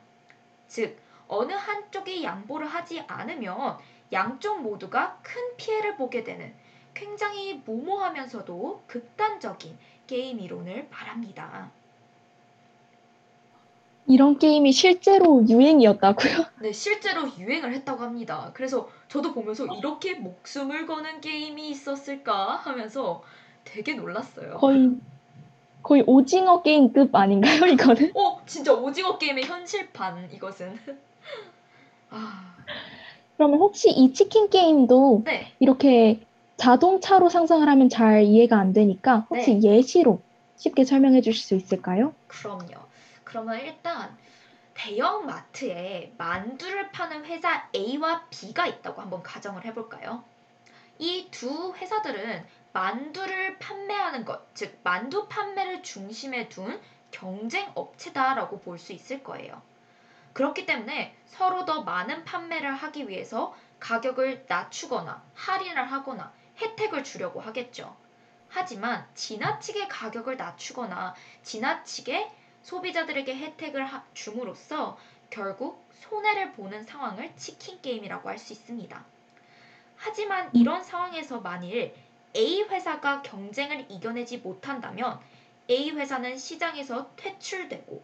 즉 어느 한쪽이 양보를 하지 않으면 양쪽 모두가 큰 피해를 보게 되는 굉장히 무모하면서도 극단적인 게임 이론을 말합니다. 이런 게임이 실제로 유행이었다고요? 네, 실제로 유행을 했다고 합니다. 그래서 저도 보면서 이렇게 목숨을 거는 게임이 있었을까 하면서 되게 놀랐어요. 거의 거의 오징어 게임급 아닌가요, 이거는? 어, 진짜 오징어 게임의 현실판 이것은. 아, 그러면 혹시 이 치킨 게임도 네. 이렇게 자동차로 상상을 하면 잘 이해가 안 되니까 혹시 예시로 쉽게 설명해 주실 수 있을까요? 그럼요. 그러면 일단 대형 마트에 만두를 파는 회사 A와 B가 있다고 한번 가정을 해볼까요? 이 두 회사들은 만두를 판매하는 것, 즉 만두 판매를 중심에 둔 경쟁 업체다라고 볼 수 있을 거예요. 그렇기 때문에 서로 더 많은 판매를 하기 위해서 가격을 낮추거나 할인을 하거나 혜택을 주려고 하겠죠. 하지만 지나치게 가격을 낮추거나 지나치게 소비자들에게 혜택을 줌으로써 결국 손해를 보는 상황을 치킨 게임이라고 할 수 있습니다. 하지만 이런 상황에서 만일 A 회사가 경쟁을 이겨내지 못한다면 A 회사는 시장에서 퇴출되고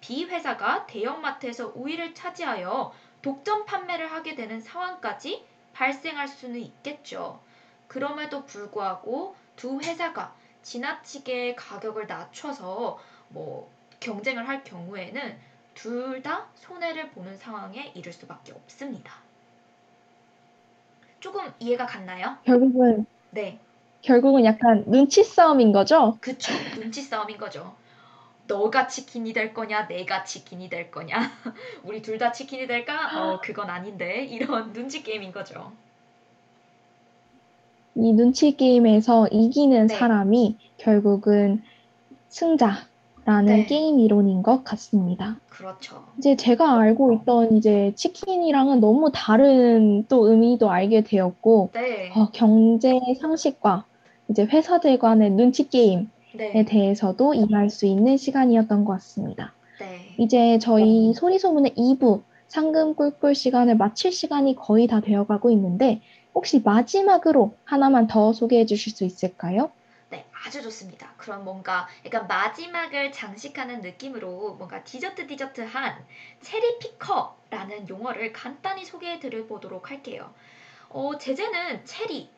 B 회사가 대형마트에서 우위를 차지하여 독점 판매를 하게 되는 상황까지 발생할 수는 있겠죠. 그럼에도 불구하고 두 회사가 지나치게 가격을 낮춰서 뭐 경쟁을 할 경우에는 둘 다 손해를 보는 상황에 이를 수밖에 없습니다. 조금 이해가 갔나요? 결국은 네. 결국은 약간 눈치 싸움인 거죠? 그쵸. 눈치 싸움인 거죠. 너가 치킨이 될 거냐, 내가 치킨이 될 거냐. 우리 둘 다 치킨이 될까? 어, 그건 아닌데. 이런 눈치 게임인 거죠. 이 눈치 게임에서 이기는 네. 사람이 결국은 승자 라는 네. 게임 이론인 것 같습니다. 그렇죠. 이제 제가 알고 있던 이제 치킨이랑은 너무 다른 또 의미도 알게 되었고, 네. 어, 경제 상식과 이제 회사들 간의 눈치 게임에 네. 대해서도 이해할 수 있는 시간이었던 것 같습니다. 네. 이제 저희 소리소문의 2부 상금 꿀꿀 시간을 마칠 시간이 거의 다 되어가고 있는데 혹시 마지막으로 하나만 더 소개해 주실 수 있을까요? 네, 아주 좋습니다. 그럼 뭔가 약간 마지막을 장식하는 느낌으로 뭔가 디저트 디저트한 체리 피커라는 용어를 간단히 소개해 드려 보도록 할게요. 어, 제재는 체리,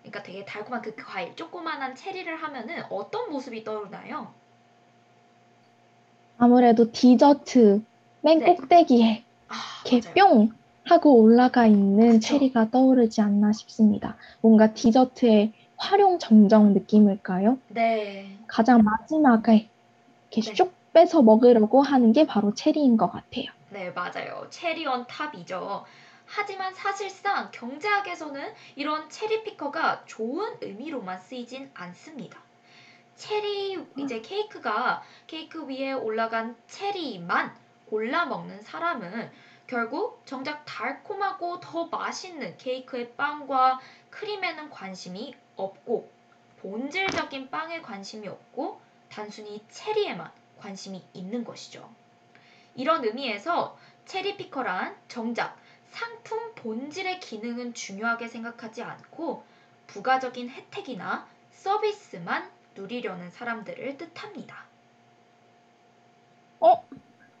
그러니까 되게 달콤한 그 과일, 조그만한 체리를 하면은 어떤 모습이 떠오르나요? 아무래도 디저트 맨 네. 꼭대기에 아, 이렇게 맞아요. 뿅 하고 올라가 있는 그쵸. 체리가 떠오르지 않나 싶습니다. 뭔가 디저트의 활용 점정 느낌일까요? 네, 가장 마지막에 이렇게 네. 쏙 빼서 먹으려고 하는 게 바로 체리인 것 같아요. 네, 맞아요. 체리 온 탑이죠. 하지만 사실상 경제학에서는 이런 체리 피커가 좋은 의미로만 쓰이진 않습니다. 체리 이제 케이크가 케이크 위에 올라간 체리만 골라 먹는 사람은 결국 정작 달콤하고 더 맛있는 케이크의 빵과 크림에는 관심이 없고 본질적인 빵에 관심이 없고 단순히 체리에만 관심이 있는 것이죠. 이런 의미에서 체리 피커란 정작 상품 본질의 기능은 중요하게 생각하지 않고 부가적인 혜택이나 서비스만 누리려는 사람들을 뜻합니다.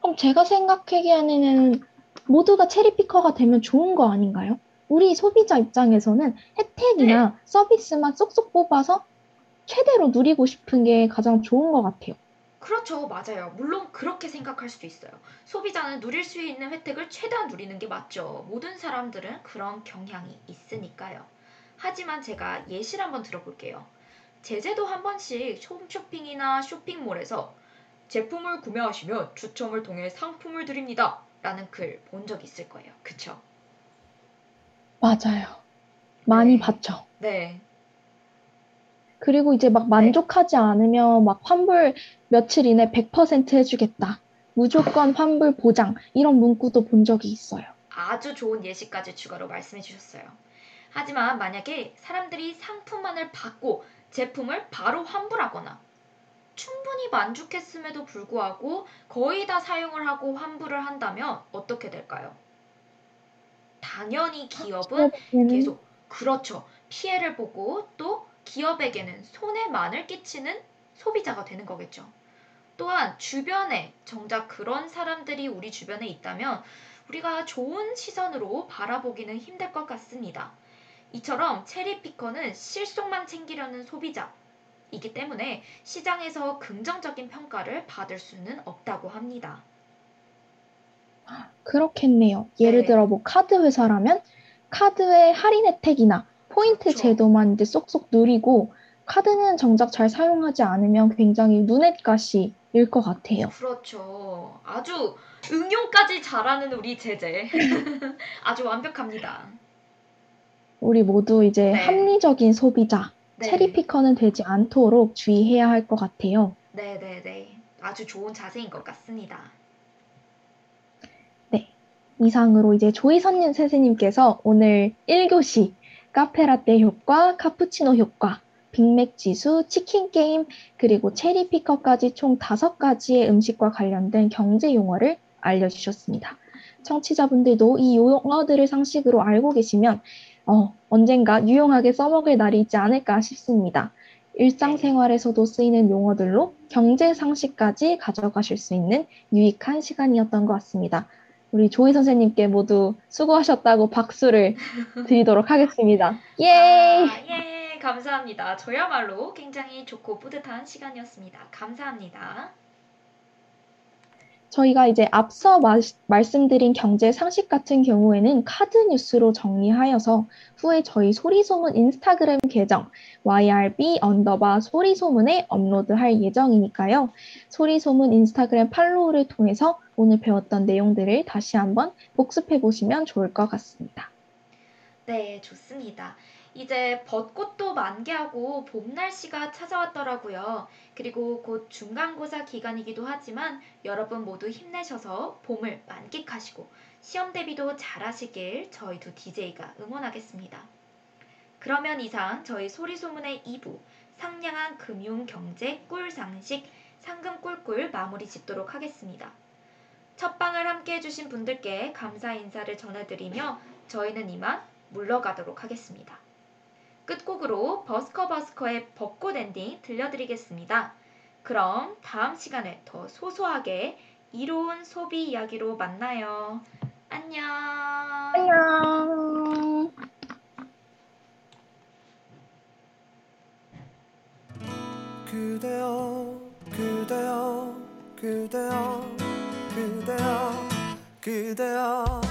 그럼 제가 생각하기에는 모두가 체리피커가 되면 좋은 거 아닌가요? 우리 소비자 입장에서는 혜택이나 서비스만 쏙쏙 뽑아서 최대로 누리고 싶은 게 가장 좋은 것 같아요. 그렇죠, 맞아요. 물론 그렇게 생각할 수도 있어요. 소비자는 누릴 수 있는 혜택을 최대한 누리는 게 맞죠. 모든 사람들은 그런 경향이 있으니까요. 하지만 제가 예시를 한번 들어볼게요. 제재도 한 번씩 홈쇼핑이나 쇼핑몰에서 제품을 구매하시면 추첨을 통해 상품을 드립니다. 라는 글 본 적 있을 거예요. 그쵸? 맞아요. 많이 네. 봤죠. 네. 그리고 이제 막 만족하지 않으면 막 환불 며칠 이내 100% 해주겠다. 무조건 환불 보장. 이런 문구도 본 적이 있어요. 아주 좋은 예시까지 추가로 말씀해 주셨어요. 하지만 만약에 사람들이 상품만을 받고 제품을 바로 환불하거나 충분히 만족했음에도 불구하고 거의 다 사용을 하고 환불을 한다면 어떻게 될까요? 당연히 기업은 계속 그렇죠. 피해를 보고 또 기업에게는 손해만을 끼치는 소비자가 되는 거겠죠. 또한 주변에 정작 그런 사람들이 우리 주변에 있다면 우리가 좋은 시선으로 바라보기는 힘들 것 같습니다. 이처럼 체리피커는 실속만 챙기려는 소비자 이기 때문에 시장에서 긍정적인 평가를 받을 수는 없다고 합니다. 그렇겠네요. 예를 네. 들어 뭐 카드 회사라면 카드의 할인 혜택이나 포인트 그렇죠. 제도만 이제 쏙쏙 누리고 카드는 정작 잘 사용하지 않으면 굉장히 눈엣가시일 것 같아요. 그렇죠. 아주 응용까지 잘하는 우리 제재. 아주 완벽합니다. 우리 모두 이제 네. 합리적인 소비자, 네. 체리피커는 되지 않도록 주의해야 할 것 같아요. 네네네. 아주 좋은 자세인 것 같습니다. 이상으로 이제 조희선 선생님께서 오늘 1교시 카페라떼 효과, 카푸치노 효과, 빅맥 지수, 치킨 게임, 그리고 체리 피커까지 총 다섯 가지의 음식과 관련된 경제 용어를 알려주셨습니다. 청취자분들도 이 용어들을 상식으로 알고 계시면 어, 언젠가 유용하게 써먹을 날이 있지 않을까 싶습니다. 일상생활에서도 쓰이는 용어들로 경제 상식까지 가져가실 수 있는 유익한 시간이었던 것 같습니다. 우리 조희 선생님께 모두 수고하셨다고 박수를 드리도록 하겠습니다. 예! 아, 예, 감사합니다. 저야말로 굉장히 좋고 뿌듯한 시간이었습니다. 감사합니다. 저희가 이제 앞서 마- 말씀드린 경제 상식 같은 경우에는 카드 뉴스로 정리하여서 후에 저희 소리소문 인스타그램 계정 YRB 언더바 소리소문에 업로드할 예정이니까요. 소리소문 인스타그램 팔로우를 통해서 오늘 배웠던 내용들을 다시 한번 복습해 보시면 좋을 것 같습니다. 네, 좋습니다. 이제 벚꽃도 만개하고 봄 날씨가 찾아왔더라고요. 그리고 곧 중간고사 기간이기도 하지만 여러분 모두 힘내셔서 봄을 만끽하시고 시험 대비도 잘하시길 저희 두 DJ가 응원하겠습니다. 그러면 이상 저희 소리소문의 2부 상냥한 금융 경제 꿀상식 상금 꿀꿀 마무리 짓도록 하겠습니다. 첫 방을 함께 해주신 분들께 감사 인사를 전해드리며 저희는 이만 물러가도록 하겠습니다. 끝곡으로 버스커버스커의 벚꽃 엔딩 들려드리겠습니다. 그럼 다음 시간에 더 소소하게 이로운 소비 이야기로 만나요. 안녕. 안녕! 그대여 그대여 그대여 그대여 그대여